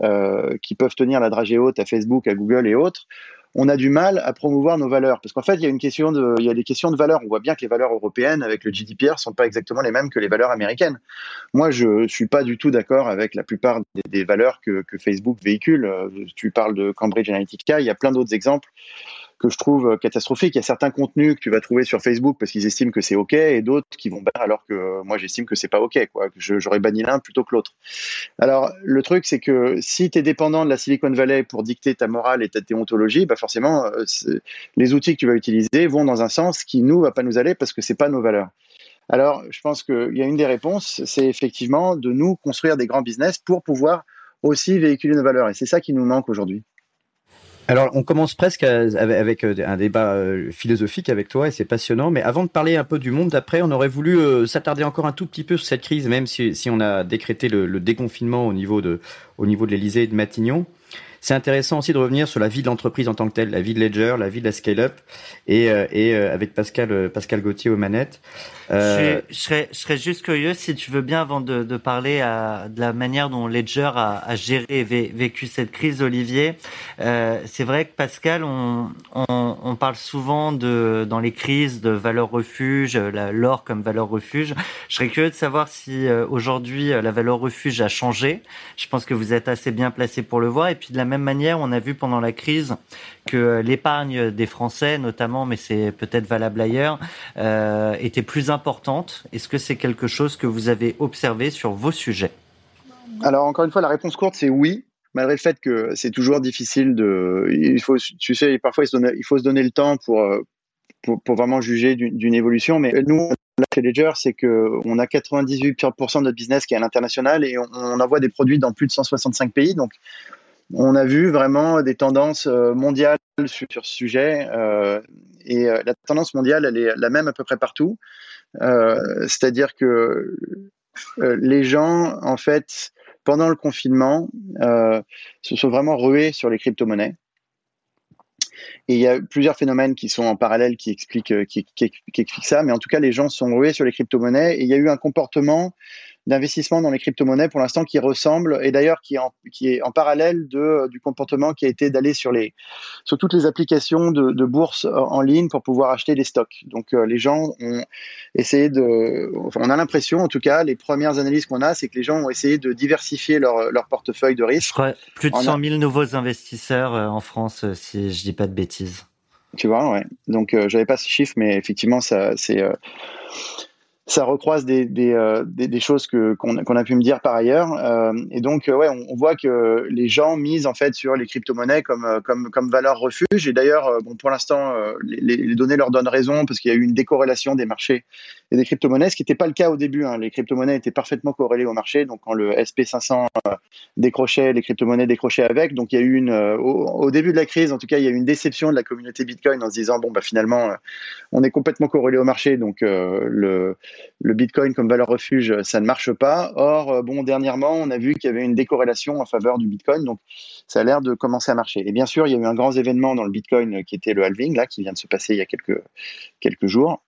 euh, qui peuvent tenir la dragée haute à Facebook, à Google et autres, on a du mal à promouvoir nos valeurs. Parce qu'en fait, il y a une question de, il y a des questions de valeurs. On voit bien que les valeurs européennes avec le GDPR sont pas exactement les mêmes que les valeurs américaines. Moi, je suis pas du tout d'accord avec la plupart des, valeurs que, que, Facebook véhicule. Tu parles de Cambridge Analytica, il y a plein d'autres exemples que je trouve euh, catastrophique. Il y a certains contenus que tu vas trouver sur Facebook parce qu'ils estiment que c'est OK et d'autres qui vont bannir alors que euh, moi j'estime que c'est pas OK, quoi. J'aurais banni l'un plutôt que l'autre. Alors, le truc, c'est que si tu es dépendant de la Silicon Valley pour dicter ta morale et ta déontologie, bah forcément, euh, les outils que tu vas utiliser vont dans un sens qui nous va pas nous aller parce que c'est pas nos valeurs. Alors, je pense qu'il y a une des réponses, c'est effectivement de nous construire des grands business pour pouvoir aussi véhiculer nos valeurs. Et c'est ça qui nous manque aujourd'hui. Alors, on commence presque avec un débat philosophique avec toi et c'est passionnant. Mais avant de parler un peu du monde d'après, on aurait voulu s'attarder encore un tout petit peu sur cette crise, même si, on a décrété le, déconfinement au niveau de, au niveau de l'Elysée et de Matignon. C'est intéressant aussi de revenir sur la vie de l'entreprise en tant que telle, la vie de Ledger, la vie de la scale-up, et, euh, euh, avec Pascal, euh, Pascal Gauthier aux manettes. Je, serais, je serais juste curieux si tu veux bien, avant de, parler de la manière dont Ledger a, géré et vécu cette crise, Olivier. C'est vrai que Pascal, on, on, on, parle souvent de dans les crises de valeur refuge, l'or comme valeur refuge. Je serais curieux de savoir si aujourd'hui la valeur refuge a changé. Je pense que vous êtes assez bien placé pour le voir. Et puis de la même manière, on a vu pendant la crise que l'épargne des Français, notamment, mais c'est peut-être valable ailleurs, euh, était plus importante. Est-ce que c'est quelque chose que vous avez observé sur vos sujets? Alors, encore une fois, la réponse courte, c'est oui. Malgré le fait que c'est toujours difficile de, il faut, tu sais, parfois il, se faut se donner le temps pour, pour, pour vraiment juger d'une évolution. Mais nous, chez Ledger, c'est que on a 98% de notre business qui est à l'international et on, on envoie des produits dans plus de 165 pays. Donc, on a vu vraiment des tendances euh, mondiales sur, ce sujet. Euh, et euh, la tendance mondiale, elle est la même à peu près partout. C'est-à-dire que les gens, en fait, pendant le confinement, se sont vraiment rués sur les crypto-monnaies. Et il y a plusieurs phénomènes qui sont en parallèle qui expliquent, qui, expliquent ça. Mais en tout cas, les gens sont rués sur les crypto-monnaies. Et il y a eu un comportement d'investissement dans les crypto-monnaies pour l'instant qui ressemble et d'ailleurs qui est en, qui est en parallèle de, du comportement qui a été d'aller sur les sur toutes les applications de, de bourse en ligne pour pouvoir acheter des stocks. Donc euh, les gens ont essayé de, enfin, on a l'impression en tout cas, les premières analyses qu'on a, c'est que les gens ont essayé de diversifier leur, leur portefeuille de risque. Je crois plus de 100 000 nouveaux investisseurs euh, en France, euh, si je dis pas de bêtises. Tu vois, ouais. Donc j'avais pas ce chiffre, mais effectivement ça c'est ça recroise des, euh, des, des choses que qu'on qu'on a pu me dire par ailleurs. Euh, et donc, euh, ouais, on, voit que les gens misent en fait sur les crypto-monnaies comme, comme, comme valeur refuge. Et d'ailleurs, bon, pour l'instant, les, données leur donnent raison parce qu'il y a eu une décorrélation des marchés et des crypto-monnaies, ce qui n'était pas le cas au début. Hein. Les crypto-monnaies étaient parfaitement corrélées au marché. Donc, quand le SP500 décrochait, les crypto-monnaies décrochaient avec. Donc, il y a eu une, au, au, début de la crise, en tout cas, il y a eu une déception de la communauté Bitcoin en se disant, bon, bah, finalement, on est complètement corrélé au marché. Donc, le le Bitcoin comme valeur refuge, ça ne marche pas. Or, euh, bon, dernièrement, on a vu qu'il y avait une décorrélation en faveur du Bitcoin, donc ça a l'air de commencer à marcher. Et bien sûr, il y a eu un grand événement dans le Bitcoin qui était le halving, là, qui vient de se passer il y a quelques, quelques jours.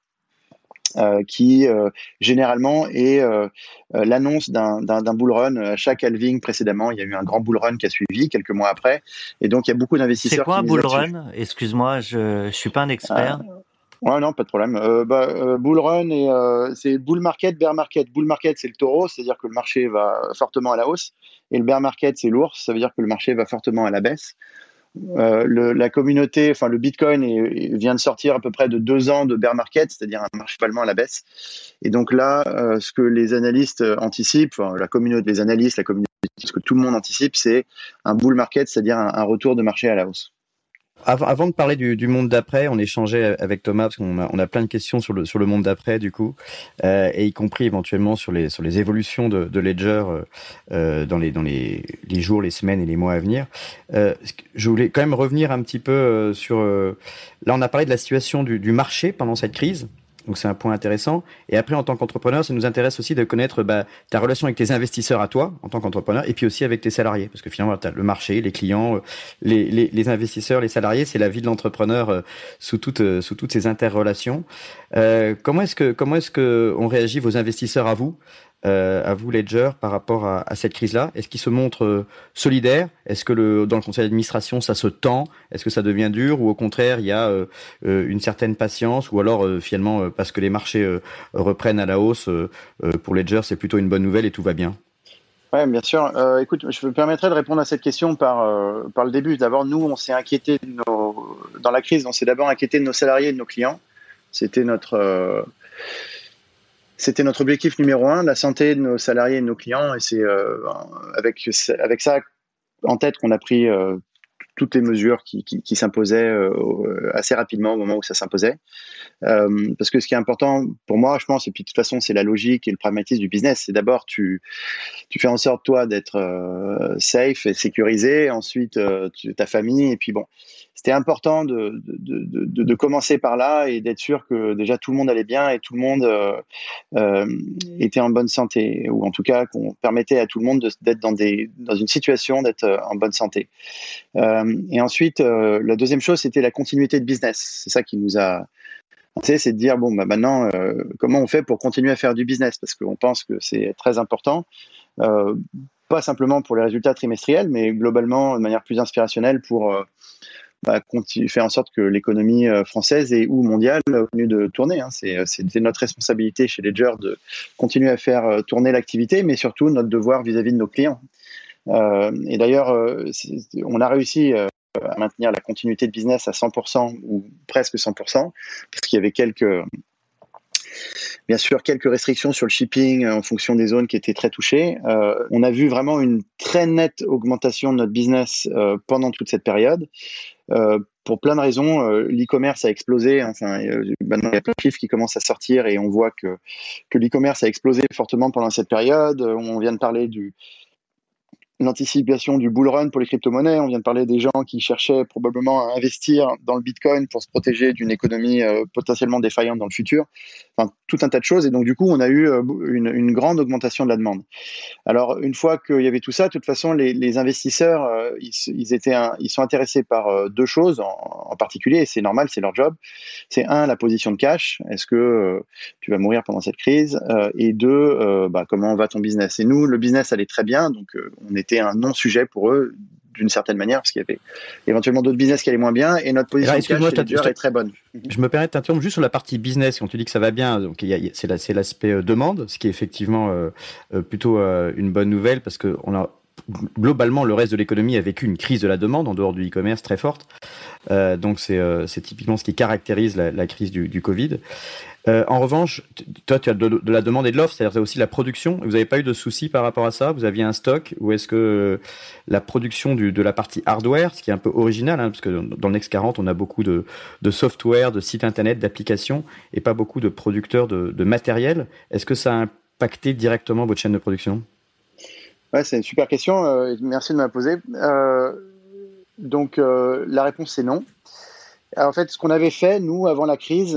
Euh, qui euh, généralement est euh, euh l'annonce d'un bull run. À chaque halving précédemment, il y a eu un grand bull run qui a suivi quelques mois après, et donc il y a beaucoup d'investisseurs. C'est quoi un bull run? Excuse-moi, je, je suis pas un expert. Ouais, non, pas de problème. Euh, bah, euh, bull run et euh, c'est bull market, bear market. Bull market, c'est le taureau, c'est-à-dire que le marché va fortement à la hausse, et le bear market, c'est l'ours, ça veut dire que le marché va fortement à la baisse. Euh, le, la communauté, enfin le Bitcoin est, vient de sortir à peu près de deux ans de bear market, c'est-à-dire un marché allemand à la baisse. Et donc là, euh, ce que les analystes anticipent, enfin, la communauté, les analystes, la communauté, ce que tout le monde anticipe, c'est un bull market, c'est-à-dire un retour de marché à la hausse. Avant, avant, de parler du, du monde d'après, on échangeait avec Thomas parce qu'on a, on a plein de questions sur le sur le monde d'après du coup, euh, et y compris éventuellement sur les sur les évolutions de, de Ledger euh, euh dans les dans les, les jours, les semaines et les mois à venir. Euh, je voulais quand même revenir un petit peu euh, sur. Euh, là, on a parlé de la situation du, du marché pendant cette crise. Donc c'est un point intéressant. Et après, en tant qu'entrepreneur, ça nous intéresse aussi de connaître bah, ta relation avec tes investisseurs à toi, en tant qu'entrepreneur, et puis aussi avec tes salariés. Parce que finalement, le marché, les clients, euh, les, investisseurs, les salariés, c'est la vie de l'entrepreneur euh, sous, toutes, euh, ces interrelations. Euh, comment est-ce que comment est-ce que on réagit vos investisseurs à vous? À vous Ledger par rapport à, cette crise-là Est-ce qu'ils se montrent euh, solidaires Est-ce que dans le conseil d'administration ça se tend? Est-ce que ça devient dur? Ou au contraire il y a euh, euh une certaine patience? Ou alors euh, finalement euh, parce que les marchés reprennent à la hausse pour Ledger c'est plutôt une bonne nouvelle et tout va bien? Oui, bien sûr. Euh, écoute, je me permettrai de répondre à cette question par, euh, le début. D'abord, nous, on s'est inquiété de nos... dans la crise, on s'est d'abord inquiété de nos salariés et de nos clients. C'était notre, euh, c'était notre objectif numéro un, la santé de nos salariés et de nos clients. Et c'est euh, avec, ça en tête qu'on a pris euh, toutes les mesures qui, qui, s'imposaient euh, assez rapidement au moment où ça s'imposait. Euh, parce que ce qui est important pour moi, je pense, et puis de toute façon, c'est la logique et le pragmatisme du business. C'est d'abord, tu, tu fais en sorte, toi, d'être euh, safe et sécurisé. Ensuite, euh, ta famille. Et puis, bon, c'était important de, de, de, commencer par là et d'être sûr que déjà tout le monde allait bien et tout le monde euh, était en bonne santé. Ou en tout cas, qu'on permettait à tout le monde d'être dans, dans une situation d'être en bonne santé. Et ensuite, la deuxième chose, c'était la continuité de business. C'est ça qui nous a c'est de dire bon bah maintenant euh, comment on fait pour continuer à faire du business? Parce qu'on pense que c'est très important euh, pas simplement pour les résultats trimestriels mais globalement de manière plus inspirationnelle pour euh, bah, faire en sorte que l'économie euh, française et ou mondiale continue de tourner hein. c'est notre responsabilité chez Ledger de continuer à faire tourner l'activité mais surtout notre devoir vis-à-vis -vis de nos clients et d'ailleurs on a réussi à maintenir la continuité de business à 100% ou presque 100%, parce qu'il y avait quelques, bien sûr quelques restrictions sur le shipping en fonction des zones qui étaient très touchées. Euh, on a vu vraiment une très nette augmentation de notre business euh, pendant toute cette période. Euh, pour plein de raisons, euh, l'e-commerce a explosé. Maintenant il y a plein de chiffres qui commencent à sortir et on voit que, que l'e-commerce a explosé fortement pendant cette période. On vient de parler du, l'anticipation du bull run pour les crypto-monnaies. On vient de parler des gens qui cherchaient probablement à investir dans le Bitcoin pour se protéger d'une économie euh, potentiellement défaillante dans le futur. Enfin, tout un tas de choses. Et donc, du coup, on a eu euh, une, grande augmentation de la demande. Alors, une fois qu'il y avait tout ça, de toute façon, les, investisseurs, euh, ils, étaient ils sont intéressés par deux choses en, en particulier, et c'est normal, c'est leur job. C'est un, la position de cash. Est-ce que tu vas mourir pendant cette crise? Et deux, bah, comment va ton business? Et nous, le business allait très bien, donc on était un non-sujet pour eux d'une certaine manière, parce qu'il y avait éventuellement d'autres business qui allaient moins bien, et notre position de est très bonne. Je me permets de t'interrompre juste sur la partie business, quand tu dis que ça va bien, donc c'est l'aspect euh, demande, ce qui est effectivement euh, euh, plutôt une bonne nouvelle, parce qu'on a globalement, le reste de l'économie a vécu une crise de la demande en dehors du e-commerce très forte. Euh, donc c'est euh, typiquement ce qui caractérise la, crise du, Covid. Euh, en revanche, toi, tu as de, la demande et de l'offre, c'est-à-dire aussi la production. Vous n'avez pas eu de soucis par rapport à ça? Vous aviez un stock? Ou est-ce que la production du, de la partie hardware, ce qui est un peu original, hein, parce que dans le Next 40, on a beaucoup de, software, de sites internet, d'applications, et pas beaucoup de producteurs de matériel. Est-ce que ça a impacté directement votre chaîne de production? Ouais, c'est une super question. Euh, merci de me la poser. Euh, donc, euh, la réponse, c'est non en fait, ce qu'on avait fait, nous, avant la crise,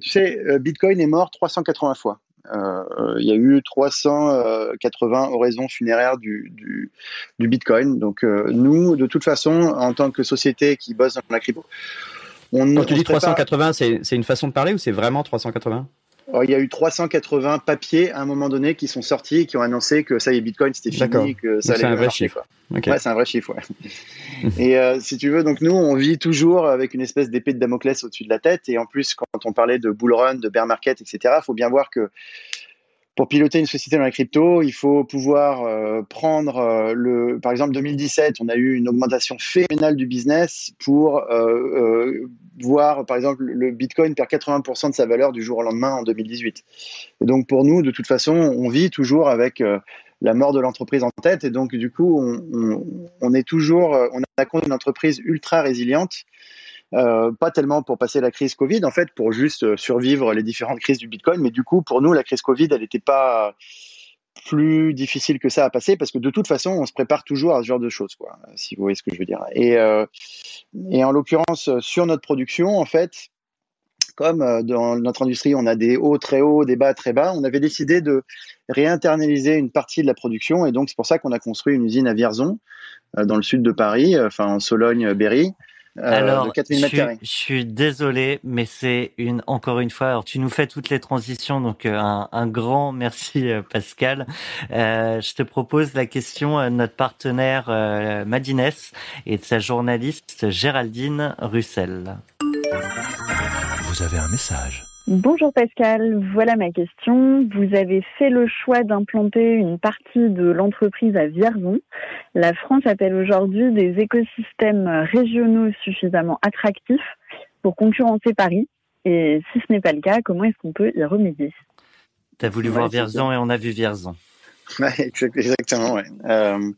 tu sais, Bitcoin est mort 380 fois. Il y a eu 380 oraisons funéraires du, du, du Bitcoin. Donc, nous, de toute façon, en tant que société qui bosse dans la crypto, on, Quand tu dis 380, c'est une façon de parler ou c'est vraiment 380 il y a eu 380 papiers à un moment donné qui sont sortis, qui ont annoncé que ça y est, Bitcoin c'était fini, que ça allait. C'est un vrai chiffre. Ouais, c'est un vrai chiffre. Ouais. et euh, si tu veux, donc nous, on vit toujours avec une espèce d'épée de Damoclès au-dessus de la tête. Et en plus, quand on parlait de bull run, de bear market, etc., il faut bien voir que pour piloter une société dans la crypto, il faut pouvoir euh, prendre euh, le, par exemple, 2017, on a eu une augmentation phénoménale du business pour euh, voir, par exemple, le Bitcoin perd 80% de sa valeur du jour au lendemain en 2018. Et donc pour nous, de toute façon, on vit toujours avec la mort de l'entreprise en tête, et donc du coup, on, est toujours, on a une entreprise ultra résiliente euh, pas tellement pour passer la crise Covid, en fait, pour juste euh, survivre les différentes crises du Bitcoin. Mais du coup, pour nous, la crise Covid, elle n'était pas plus difficile que ça à passer parce que de toute façon, on se prépare toujours à ce genre de choses, quoi, si vous voyez ce que je veux dire. Et, euh, et en l'occurrence, sur notre production, en fait, comme dans notre industrie, on a des hauts très hauts, des bas très bas, on avait décidé de réinternaliser une partie de la production et donc c'est pour ça qu'on a construit une usine à Vierzon, dans le sud de Paris, enfin en Sologne-Berry, euh, alors, je, suis désolé, mais c'est une encore une fois. Alors, tu nous fais toutes les transitions, donc euh, un, un grand merci euh, Pascal. Euh, je te propose la question à notre partenaire euh, Madines et de sa journaliste Géraldine Russell. Vous avez un message. Bonjour Pascal, voilà ma question. Vous avez fait le choix d'implanter une partie de l'entreprise à Vierzon. La France appelle aujourd'hui des écosystèmes régionaux suffisamment attractifs pour concurrencer Paris. Et si ce n'est pas le cas, comment est-ce qu'on peut y remédier? Tu as voulu voir Vierzon et on a vu Vierzon. Ouais, exactement. Ouais. Euh,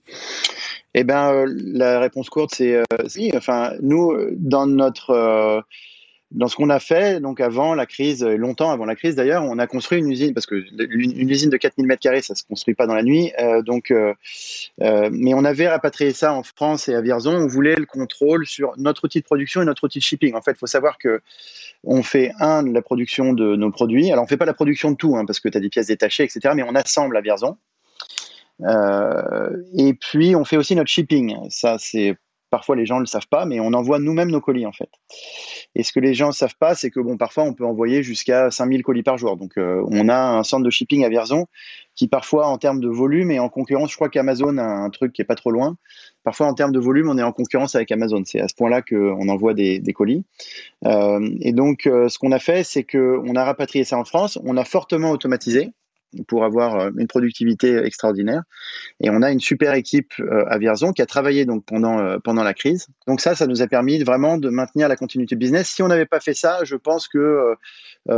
Eh ben, la réponse courte, c'est si. Enfin, nous, dans notre dans ce qu'on a fait, donc avant la crise, longtemps avant la crise d'ailleurs, on a construit une usine parce que une, usine de 4000 mètres carrés, ça se construit pas dans la nuit. Euh, donc, euh, euh, mais on avait rapatrié ça en France et à Vierzon. On voulait le contrôle sur notre outil de production et notre outil de shipping. En fait, il faut savoir que on fait un la production de nos produits. Alors, on fait pas la production de tout, hein, parce que tu as des pièces détachées, etc. Mais on assemble à Vierzon. et puis, on fait aussi notre shipping. Ça, c'est parfois les gens ne le savent pas, mais on envoie nous-mêmes nos colis en fait. Et ce que les gens ne savent pas, c'est que bon, parfois on peut envoyer jusqu'à 5000 colis par jour. Donc euh, on a un centre de shipping à Vierzon qui parfois en termes de volume est en concurrence, je crois qu'Amazon a un truc qui est pas trop loin. Parfois en termes de volume, on est en concurrence avec Amazon. C'est à ce point-là qu'on envoie des, colis. Euh, et donc euh, ce qu'on a fait, c'est qu'on a rapatrié ça en France, on a fortement automatisé pour avoir euh, une productivité extraordinaire. Et on a une super équipe euh, à Vierzon qui a travaillé donc pendant euh, pendant la crise. Donc ça, ça nous a permis vraiment de maintenir la continuité business. Si on n'avait pas fait ça, je pense que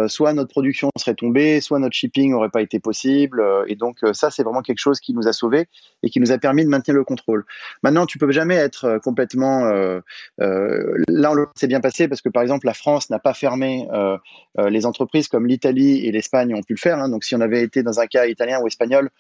soit notre production serait tombée, soit notre shipping n'aurait pas été possible. et donc ça, c'est vraiment quelque chose qui nous a sauvés et qui nous a permis de maintenir le contrôle. Maintenant, tu peux jamais être complètement là. On s'est bien passé parce que par exemple, la France n'a pas fermé les entreprises comme l'Italie et l'Espagne ont pu le faire. Hein. Donc si on avait été dans un cas italien ou espagnol,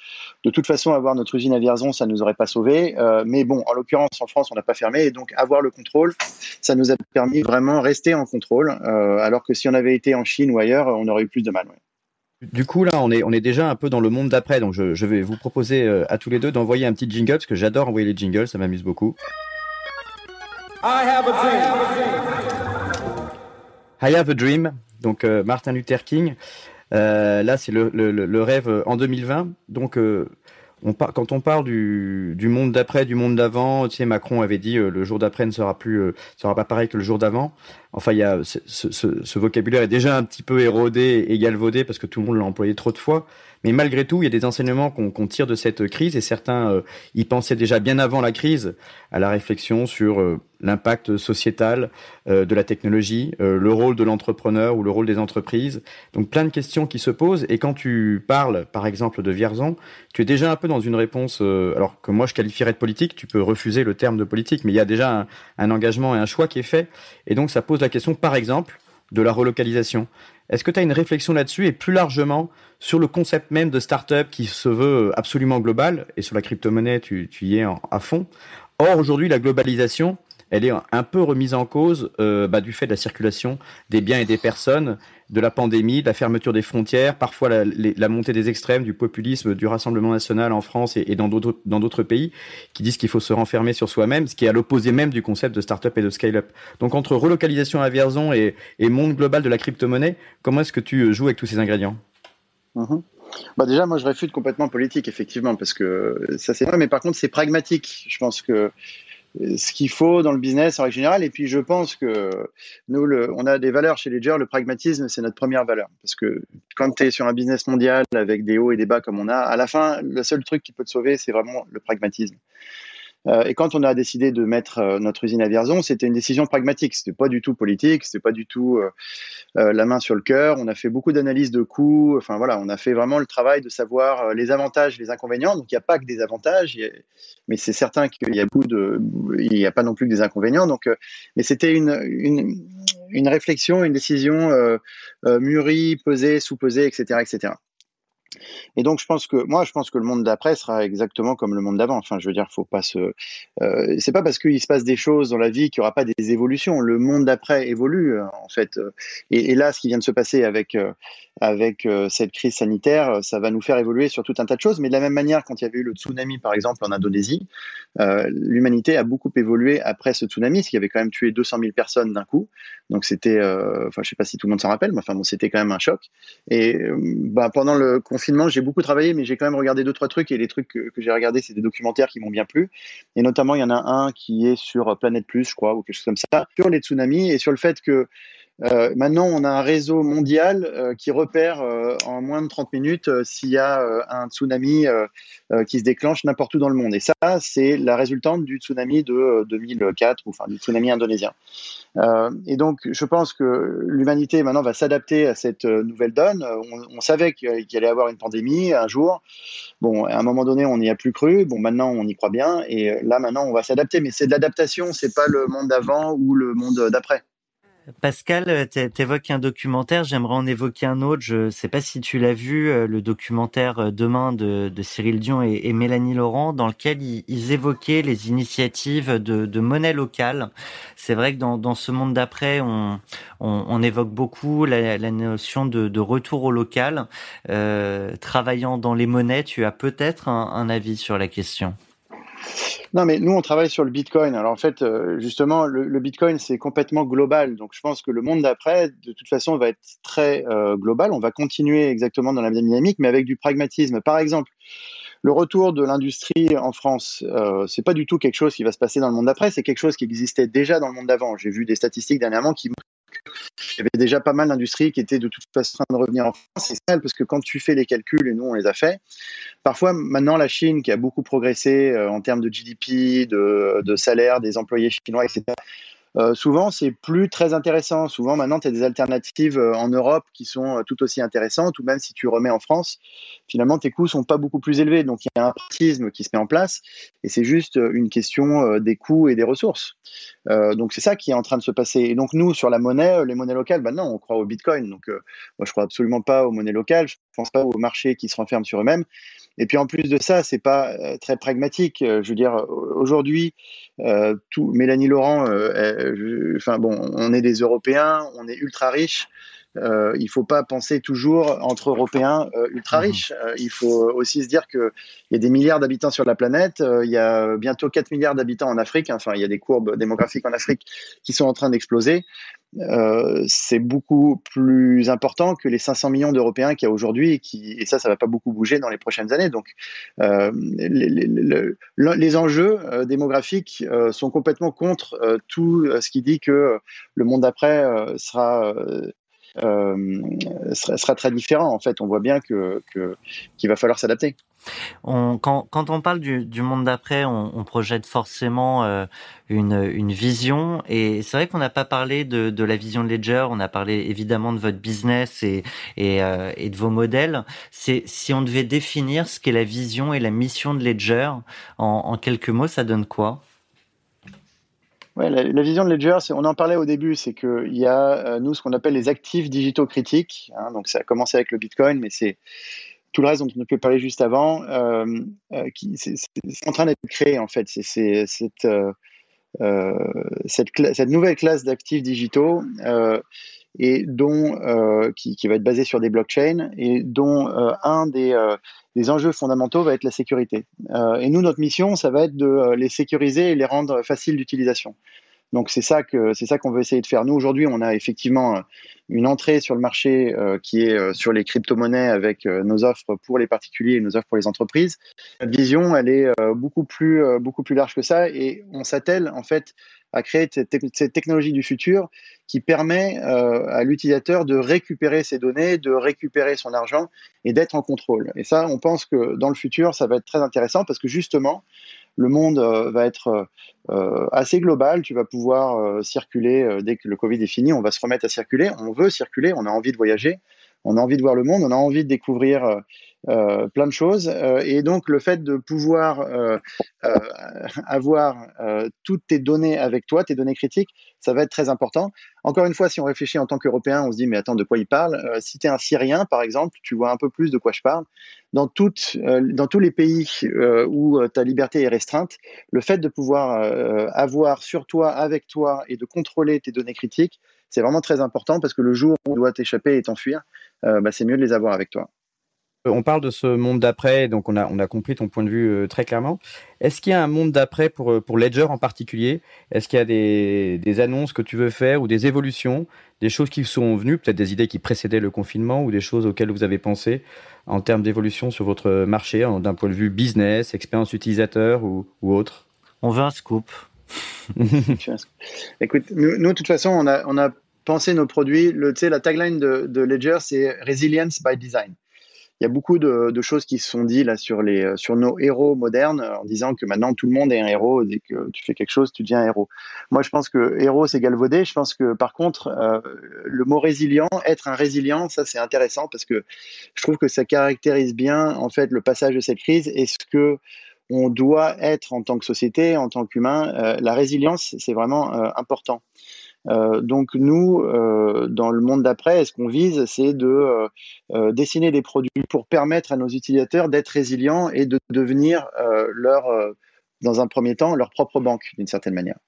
de toute façon, avoir notre usine à Vierzon, ça ne nous aurait pas sauvé. Euh, mais bon, en l'occurrence, en France, on n'a pas fermé. Et donc, avoir le contrôle, ça nous a permis vraiment rester en contrôle. Euh, alors que si on avait été en Chine ou ailleurs, on aurait eu plus de mal. Du coup, là, on est, on est déjà un peu dans le monde d'après. Donc, je, je, vais vous proposer euh, à tous les deux d'envoyer un petit jingle, parce que j'adore envoyer les jingles, ça m'amuse beaucoup. I have a dream. I have a dream. Donc, Martin Luther King. Euh, là, c'est le, rêve euh, en 2020. Donc, euh, quand on parle du, monde d'après, du monde d'avant, tu sais, Macron avait dit le jour d'après ne sera plus, sera pas pareil que le jour d'avant. Enfin, il y a ce, vocabulaire est déjà un petit peu érodé et galvaudé parce que tout le monde l'a employé trop de fois. Mais malgré tout, il y a des enseignements qu'on tire de cette crise et certains euh, y pensaient déjà bien avant la crise à la réflexion sur euh, l'impact sociétal euh, de la technologie, le rôle de l'entrepreneur ou le rôle des entreprises. Donc plein de questions qui se posent. Et quand tu parles, par exemple, de Vierzon, tu es déjà un peu dans une réponse, alors que moi je qualifierais de politique. Tu peux refuser le terme de politique, mais il y a déjà un, un engagement et un choix qui est fait. Et donc ça pose la question, par exemple, de la relocalisation. Est-ce que tu as une réflexion là-dessus et plus largement sur le concept même de start-up qui se veut absolument global et sur la crypto-monnaie, tu, y es à fond. Or, aujourd'hui, la globalisation, elle est un peu remise en cause euh, bah, du fait de la circulation des biens et des personnes, de la pandémie, de la fermeture des frontières, parfois la, montée des extrêmes, du populisme, du Rassemblement national en France et, dans d'autres pays qui disent qu'il faut se renfermer sur soi-même, ce qui est à l'opposé même du concept de start-up et de scale-up. Donc entre relocalisation à Vierzon et, monde global de la crypto-monnaie, comment est-ce que tu joues avec tous ces ingrédients? Mhm. Bah déjà, moi, je réfute complètement politique, effectivement, parce que ça, c'est vrai, mais par contre, c'est pragmatique. Je pense que ce qu'il faut dans le business en règle générale. Et puis, je pense que nous, on a des valeurs chez Ledger. Le pragmatisme, c'est notre première valeur. Parce que quand tu es sur un business mondial avec des hauts et des bas comme on a, à la fin, le seul truc qui peut te sauver, c'est vraiment le pragmatisme. Euh, et quand on a décidé de mettre euh, notre usine à Vierzon, c'était une décision pragmatique. C'était pas du tout politique, c'était pas du tout euh, la main sur le cœur. On a fait beaucoup d'analyses de coûts. Enfin voilà, on a fait vraiment le travail de savoir les avantages, les inconvénients. Donc il n'y a pas que des avantages, mais c'est certain qu'il y a beaucoup de, il n'y a pas non plus que des inconvénients. Donc, mais c'était une, une, réflexion, une décision mûrie, pesée, sous-pesée, etc., etc. Et donc, je pense que moi, je pense que le monde d'après sera exactement comme le monde d'avant. Enfin, je veux dire, faut pas se. Euh, c'est pas parce qu'il se passe des choses dans la vie qu'il y aura pas des évolutions. Le monde d'après évolue euh, en fait. Et, là, ce qui vient de se passer avec euh, avec euh, cette crise sanitaire, ça va nous faire évoluer sur tout un tas de choses. Mais de la même manière, quand il y avait eu le tsunami, par exemple, en Indonésie, euh, l'humanité a beaucoup évolué après ce tsunami, ce qui avait quand même tué 200 000 personnes d'un coup. Donc c'était, euh, enfin, je sais pas si tout le monde s'en rappelle, mais enfin bon, c'était quand même un choc. Et bah, pendant le confinement, j'ai beaucoup travaillé, mais j'ai quand même regardé deux trois trucs. Et les trucs que, que j'ai regardés, c'est des documentaires qui m'ont bien plu. Et notamment, il y en a un qui est sur Planète Plus, je crois, ou quelque chose comme ça, sur les tsunamis et sur le fait que Euh, maintenant, on a un réseau mondial euh, qui repère euh, en moins de 30 minutes s'il y a un tsunami qui se déclenche n'importe où dans le monde. Et ça, c'est la résultante du tsunami de 2004, ou enfin du tsunami indonésien. et donc, je pense que l'humanité maintenant va s'adapter à cette nouvelle donne. On, savait qu'il allait y avoir une pandémie un jour. Bon, à un moment donné, on n'y a plus cru. Bon, maintenant, on y croit bien. Et là, maintenant, on va s'adapter. Mais c'est de l'adaptation. C'est pas le monde d'avant ou le monde d'après. Pascal, euh, tu évoques un documentaire, j'aimerais en évoquer un autre. Je ne sais pas si tu l'as vu, euh, le documentaire euh, Demain de, Cyril Dion et, Mélanie Laurent, dans lequel ils, évoquaient les initiatives de, monnaie locale. C'est vrai que dans, ce monde d'après, on, évoque beaucoup la, notion de, retour au local. travaillant dans les monnaies, tu as peut-être un avis sur la question? Non, mais nous, on travaille sur le Bitcoin. Alors, en fait, euh, justement, le, Bitcoin, c'est complètement global. Donc, je pense que le monde d'après, de toute façon, va être très euh, global. On va continuer exactement dans la même dynamique, mais avec du pragmatisme. Par exemple, le retour de l'industrie en France, euh, c'est pas du tout quelque chose qui va se passer dans le monde d'après, c'est quelque chose qui existait déjà dans le monde d'avant. J'ai vu des statistiques dernièrement qui il y avait déjà pas mal d'industries qui étaient de toute façon en train de revenir en France. C'est ça, parce que quand tu fais les calculs, et nous on les a fait, parfois maintenant la Chine qui a beaucoup progressé euh, en termes de GDP, de, de salaire des employés chinois, etc., euh, souvent, c'est plus très intéressant. Souvent, maintenant, tu as des alternatives euh, en Europe qui sont euh, tout aussi intéressantes, ou même si tu remets en France, finalement, tes coûts sont pas beaucoup plus élevés. Donc, il y a un pratisme qui se met en place, et c'est juste une question des coûts et des ressources. donc, c'est ça qui est en train de se passer. Et donc, nous, sur la monnaie, les monnaies locales, bah non, on croit au Bitcoin. Donc, moi, je crois absolument pas aux monnaies locales. Je pense pas aux marchés qui se renferment sur eux-mêmes. Et puis en plus de ça, c'est pas euh, très pragmatique. Euh, je veux dire, aujourd'hui, euh, tout Mélanie Laurent, enfin bon, on est des Européens, on est ultra riches. Euh, il faut pas penser toujours entre Européens ultra mhm. riches. il faut aussi se dire qu'il y a des milliards d'habitants sur la planète. il y a bientôt 4 milliards d'habitants en Afrique. Enfin, il y a des courbes démographiques en Afrique qui sont en train d'exploser. Euh, c'est beaucoup plus important que les 500 millions d'Européens qu'il y a aujourd'hui et, et ça, ça va pas beaucoup bouger dans les prochaines années. Donc, euh, les, enjeux euh, démographiques sont complètement contre tout ce qui dit que le monde d'après sera euh, sera, très différent. En fait, on voit bien que qu'il va falloir s'adapter. Quand, on parle du, monde d'après, on, projette forcément euh, une, une, vision. Et c'est vrai qu'on n'a pas parlé de, de, la vision de Ledger. On a parlé évidemment de votre business et, et, euh, de vos modèles. Si on devait définir ce qu'est la vision et la mission de Ledger en quelques mots, ça donne quoi? Ouais, la, vision de Ledger, on en parlait au début, c'est qu'il y a, euh, nous, ce qu'on appelle les actifs digitaux critiques. Hein, donc, ça a commencé avec le Bitcoin, mais c'est tout le reste dont on a pu parler juste avant, euh, euh, qui c'est en train d'être créé, en fait. C'est cette, nouvelle classe d'actifs digitaux et dont, qui, qui, va être basée sur des blockchains et dont un des les enjeux fondamentaux va être la sécurité. Euh, et nous, notre mission, ça va être de euh, les sécuriser et les rendre faciles d'utilisation. Donc c'est ça que c'est ça qu'on veut essayer de faire. Nous aujourd'hui, on a effectivement euh, une entrée sur le marché qui est sur les crypto-monnaies avec nos offres pour les particuliers et nos offres pour les entreprises. Notre vision, elle est beaucoup plus beaucoup plus large que ça et on s'attelle en fait à créer cette, technologie du futur qui permet euh, à l'utilisateur de récupérer ses données, de récupérer son argent et d'être en contrôle. Et ça, on pense que dans le futur, ça va être très intéressant parce que justement, le monde euh, va être euh, assez global. Tu vas pouvoir circuler dès que le Covid est fini. On va se remettre à circuler. On veut circuler. On a envie de voyager. On a envie de voir le monde. On a envie de découvrir euh, plein de choses. Euh, et donc le fait de pouvoir euh, avoir toutes tes données avec toi, tes données critiques, ça va être très important. Encore une fois, si on réfléchit en tant qu'Européen, on se dit mais attends, de quoi il parle? Si tu es un Syrien, par exemple, tu vois un peu plus de quoi je parle. Dans, tous les pays où ta liberté est restreinte, le fait de pouvoir avoir sur toi, avec toi, et de contrôler tes données critiques, c'est vraiment très important parce que le jour où tu dois t'échapper et t'enfuir, bah, c'est mieux de les avoir avec toi. On parle de ce monde d'après, donc on a, on a compris ton point de vue euh, très clairement. Est-ce qu'il y a un monde d'après pour, euh, pour Ledger en particulier? Est-ce qu'il y a des, des, annonces que tu veux faire ou des évolutions, des choses qui sont venues, peut-être des idées qui précédaient le confinement ou des choses auxquelles vous avez pensé en termes d'évolution sur votre marché, d'un point de vue business, expérience utilisateur ou, ou autre? On veut un scoop. Écoute, nous, de toute façon, on a, on a penser nos produits. Le, la tagline de, de Ledger, c'est Resilience by Design il y a beaucoup de, choses qui se sont dites là sur les euh, sur nos héros modernes en disant que maintenant tout le monde est un héros dès que tu fais quelque chose tu deviens un héros. Moi je pense que héros c'est galvaudé. Je pense que par contre euh, le mot résilient, être un résilient, ça c'est intéressant parce que je trouve que ça caractérise bien en fait le passage de cette crise et ce que on doit être en tant que société, en tant qu'humain. Euh, la résilience c'est vraiment important. Euh, donc nous, euh, dans le monde d'après, ce qu'on vise, c'est de euh, dessiner des produits pour permettre à nos utilisateurs d'être résilients et de devenir leur, dans un premier temps, leur propre banque d'une certaine manière.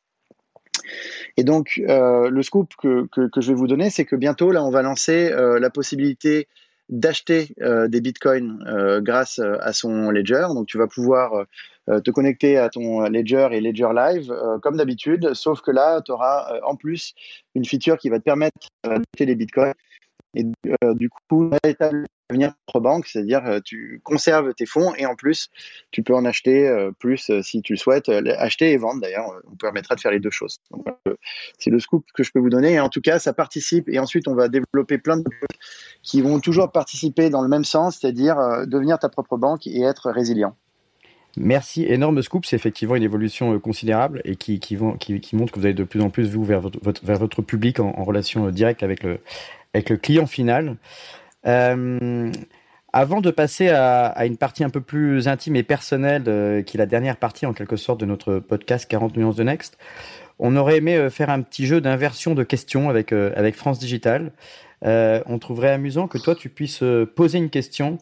Et donc, le scoop que, que, que, je vais vous donner, c'est que bientôt, là, on va lancer la possibilité d'acheter des bitcoins grâce à son ledger. Donc, tu vas pouvoir euh, te connecter à ton Ledger et Ledger Live euh, comme d'habitude, sauf que là, tu auras euh, en plus une feature qui va te permettre d'acheter des bitcoins. Et du coup, devenir propre banque, c'est-à-dire tu conserves tes fonds et en plus, tu peux en acheter plus si tu souhaites, acheter et vendre d'ailleurs, on permettra de faire les deux choses. C'est le scoop que je peux vous donner et en tout cas, ça participe et ensuite on va développer plein de choses qui vont toujours participer dans le même sens, c'est-à-dire devenir ta propre banque et être résilient. Merci, énorme scoop, c'est effectivement une évolution euh, considérable et qui, qui, montre que vous allez de plus en plus, vous, vers votre, vers votre public en, relation euh, directe avec le, avec le client final. Euh, avant de passer à, une partie un peu plus intime et personnelle, qui est la dernière partie en quelque sorte de notre podcast 40 nuances de Next, on aurait aimé faire un petit jeu d'inversion de questions avec, avec France Digital. on trouverait amusant que toi, tu puisses poser une question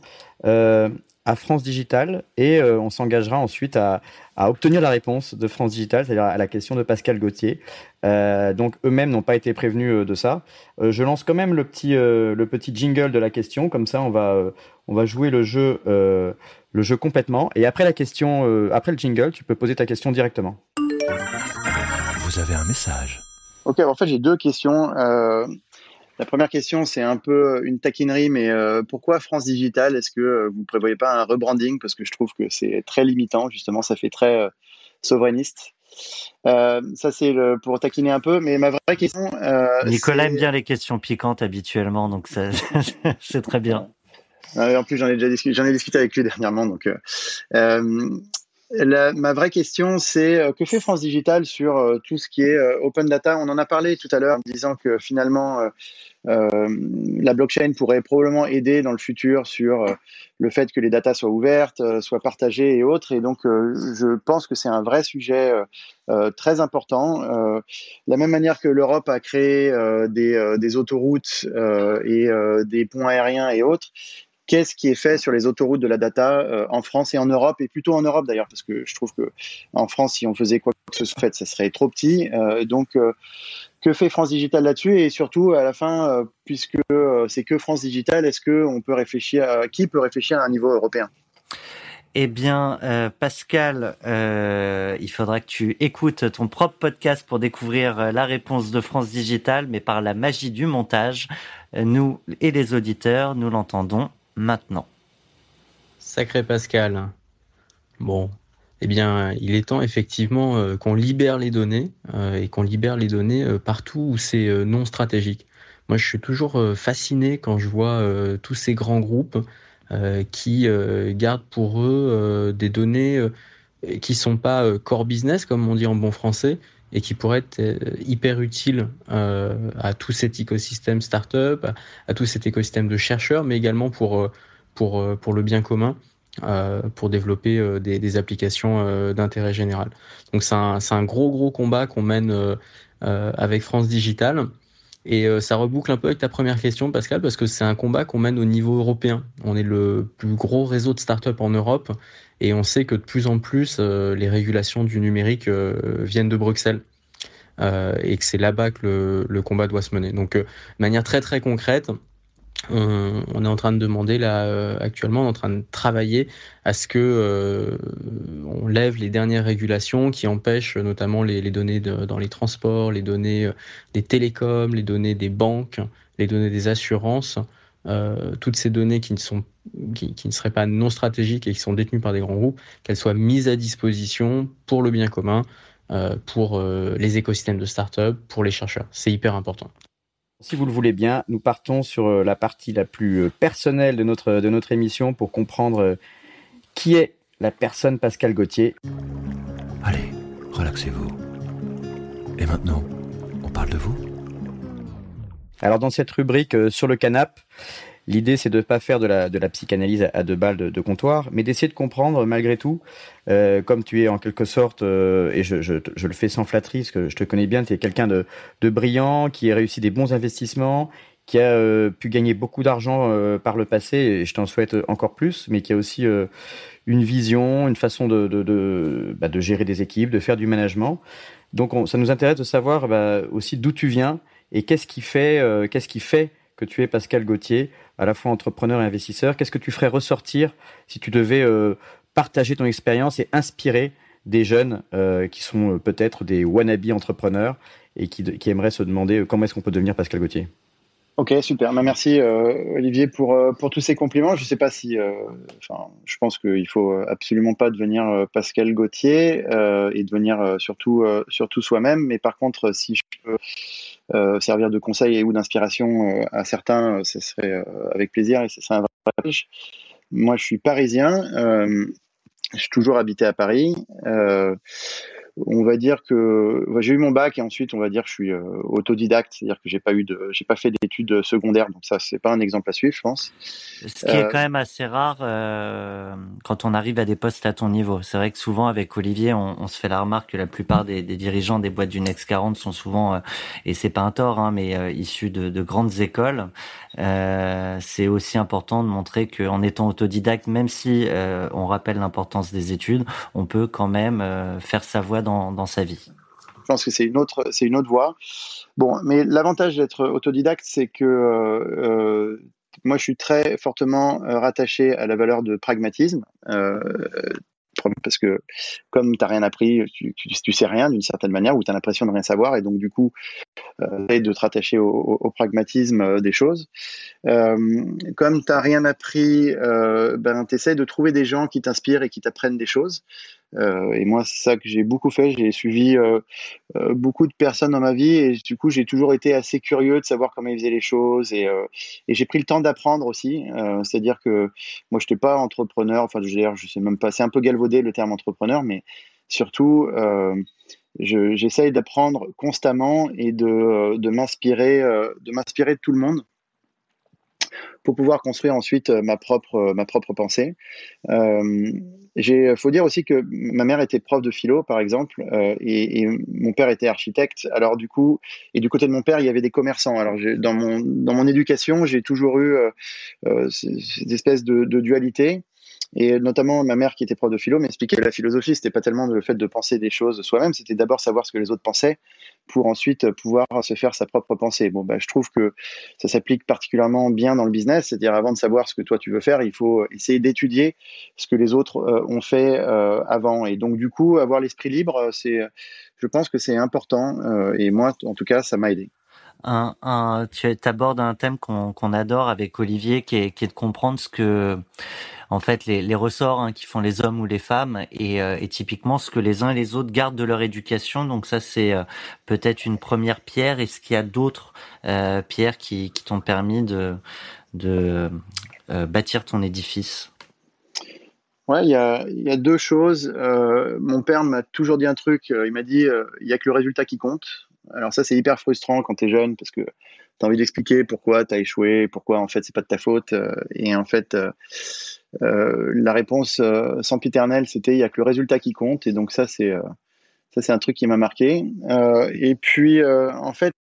à France Digital et euh, on s'engagera ensuite à, obtenir la réponse de France Digital, c'est-à-dire à la question de Pascal Gauthier. Euh, donc eux-mêmes n'ont pas été prévenus euh, de ça. je lance quand même le petit, le petit jingle de la question, comme ça on va, on va jouer le jeu, le jeu complètement. Et après la question, après le jingle, tu peux poser ta question directement. Vous avez un message. Ok, en fait j'ai deux questions. La première question, c'est un peu une taquinerie, mais euh, pourquoi France Digital Est-ce que euh, vous ne prévoyez pas un rebranding? Parce que je trouve que c'est très limitant, justement, ça fait très euh, souverainiste. ça, c'est pour taquiner un peu, mais ma vraie question. Nicolas aime bien les questions piquantes habituellement, donc c'est très bien. en plus, j'en ai déjà discuté, j'en ai discuté avec lui dernièrement, donc. Ma vraie question, c'est que fait France Digital sur tout ce qui est open data? On en a parlé tout à l'heure en disant que finalement, euh, la blockchain pourrait probablement aider dans le futur sur euh, le fait que les datas soient ouvertes, euh, soient partagées et autres. Et donc, je pense que c'est un vrai sujet très important. la même manière que l'Europe a créé des, autoroutes et des ponts aériens et autres, qu'est-ce qui est fait sur les autoroutes de la data en France et en Europe, et plutôt en Europe d'ailleurs, parce que je trouve que en France, si on faisait quoi que ce soit, ça serait trop petit. donc, que fait France Digital là-dessus? Et surtout à la fin, euh, puisque euh, c'est que France Digital, est-ce que on peut réfléchir, à, qui peut réfléchir à un niveau européen? Eh bien, euh, Pascal, il faudra que tu écoutes ton propre podcast pour découvrir la réponse de France Digital, mais par la magie du montage, nous et les auditeurs, nous l'entendons maintenant. Sacré Pascal. Bon, eh bien, il est temps effectivement euh, qu'on libère les données euh, et qu'on libère les données euh, partout où c'est non stratégique. Moi, je suis toujours fasciné quand je vois tous ces grands groupes qui gardent pour eux des données qui sont pas core business, comme on dit en bon français, et qui pourraient être hyper utiles à tout cet écosystème startup, à tout cet écosystème de chercheurs, mais également pour, pour, pour le bien commun. Euh, pour développer euh, des, applications euh, d'intérêt général. Donc c'est un, un, gros gros combat qu'on mène avec France Digital. Et ça reboucle un peu avec ta première question, Pascal, parce que c'est un combat qu'on mène au niveau européen. On est le plus gros réseau de startups en Europe et on sait que de plus en plus, les régulations du numérique viennent de Bruxelles. et que c'est là-bas que le, combat doit se mener. Donc, de manière très très concrète, on, est en train de demander là euh, actuellement, on est en train de travailler à ce que euh, lève les dernières régulations qui empêchent notamment les, données dans les transports, les données euh, des télécoms, les données des banques, les données des assurances, toutes ces données qui ne sont qui, ne seraient pas non stratégiques et qui sont détenues par des grands groupes, qu'elles soient mises à disposition pour le bien commun, pour les écosystèmes de start-up, pour les chercheurs. C'est hyper important. Si vous le voulez bien, nous partons sur euh, la partie la plus euh, personnelle de notre, de notre émission pour comprendre euh, qui est la personne Pascal Gauthier. Allez, relaxez-vous. Et maintenant, on parle de vous Alors dans cette rubrique sur le canap, L'idée, c'est de ne pas faire de la, psychanalyse à deux balles de, comptoir, mais d'essayer de comprendre malgré tout, euh, comme tu es en quelque sorte, euh, et je, le fais sans flatterie, parce que je te connais bien, tu es quelqu'un de, brillant, qui a réussi des bons investissements, qui a euh, pu gagner beaucoup d'argent par le passé, et je t'en souhaite encore plus, mais qui a aussi une vision, une façon bah, de, gérer des équipes, de faire du management. Donc on, ça nous intéresse de savoir bah, aussi d'où tu viens et qu'est-ce qui fait, qu'est-ce qui fait que tu es Pascal Gauthier, à la fois entrepreneur et investisseur. Qu'est-ce que tu ferais ressortir si tu devais euh, partager ton expérience et inspirer des jeunes euh, qui sont euh, peut-être des wannabe entrepreneurs et qui, aimeraient se demander comment est-ce qu'on peut devenir Pascal Gauthier? Ok, super. Bah, merci Olivier pour, pour tous ces compliments. Je ne sais pas si, je pense qu'il faut absolument pas devenir Pascal Gauthier et devenir surtout surtout soi-même. Mais par contre, si je peux euh, servir de conseil ou d'inspiration euh, à certains, euh, ce serait avec plaisir et ce serait un vrai Moi, je suis parisien. je suis toujours habité à Paris on va dire que j'ai eu mon bac et ensuite on va dire que je suis euh, autodidacte, c'est-à-dire que j'ai pas eu de, j'ai pas fait d'études secondaires, donc ça c'est pas un exemple à suivre, je pense. Ce qui est euh, quand même assez rare euh, quand on arrive à des postes à ton niveau. C'est vrai que souvent avec Olivier, on, on, se fait la remarque que la plupart des, des dirigeants des boîtes du Next 40 sont souvent, et c'est pas un tort, hein, mais issus de, de, grandes écoles. c'est aussi important de montrer qu'en étant autodidacte, même si on rappelle l'importance des études, on peut quand même faire sa voix dans, sa vie Je pense que c'est une autre, voie. Bon, mais l'avantage d'être autodidacte, c'est que euh, euh, moi, je suis très fortement euh, rattaché à la valeur de pragmatisme. parce que comme tu n'as rien appris, tu, tu, sais rien d'une certaine manière, ou tu as l'impression de rien savoir, et donc du coup, euh, de te rattacher au, pragmatisme des choses. Euh, comme tu n'as rien appris, euh, ben, tu essaies de trouver des gens qui t'inspirent et qui t'apprennent des choses. Euh, et moi, c'est ça que j'ai beaucoup fait. J'ai suivi euh, euh, beaucoup de personnes dans ma vie et du coup, j'ai toujours été assez curieux de savoir comment ils faisaient les choses et, j'ai pris le temps d'apprendre aussi. C'est-à-dire que moi, je n'étais pas entrepreneur. Enfin, je je sais même pas. C'est un peu galvaudé le terme entrepreneur, mais surtout, j'essaye d'apprendre constamment et de, de m'inspirer de tout le monde pour pouvoir construire ensuite euh, ma propre, euh, ma propre pensée. Euh, il faut dire aussi que ma mère était prof de philo, par exemple, et, mon père était architecte. Alors du coup, et du côté de mon père, il y avait des commerçants. Alors dans mon dans mon éducation, j'ai toujours eu cette espèce de dualité. Et notamment, ma mère, qui était prof de philo, m'expliquait que la philosophie, c'était pas tellement le fait de penser des choses soi-même, c'était d'abord savoir ce que les autres pensaient pour ensuite pouvoir se faire sa propre pensée. Bon, bah, je trouve que ça s'applique particulièrement bien dans le business, c'est-à-dire avant de savoir ce que toi tu veux faire, il faut essayer d'étudier ce que les autres euh, ont fait euh, avant. Et donc, du coup, avoir l'esprit libre, c'est, je pense que c'est important. Euh, et moi, en tout cas, ça m'a aidé. Tu abordes un thème qu'on adore avec Olivier, qui est, de comprendre ce que en fait les, ressorts hein, qui font les hommes ou les femmes et, euh, et, typiquement ce que les uns et les autres gardent de leur éducation. Donc ça c'est euh, peut-être une première pierre. Est-ce qu'il y a d'autres euh, pierres qui, t'ont permis de, bâtir ton édifice? Ouais, il y a, y a, deux choses. mon père m'a toujours dit un truc. il m'a dit il y a que le résultat qui compte. Alors ça c'est hyper frustrant quand tu es jeune parce que tu as envie d'expliquer pourquoi tu as échoué, pourquoi en fait c'est pas de ta faute. et en fait, euh, la réponse euh, sans piternelle, c'était il y a que le résultat qui compte. Et donc ça, c'est euh, ça, c'est un truc qui m'a marqué. et puis, en fait,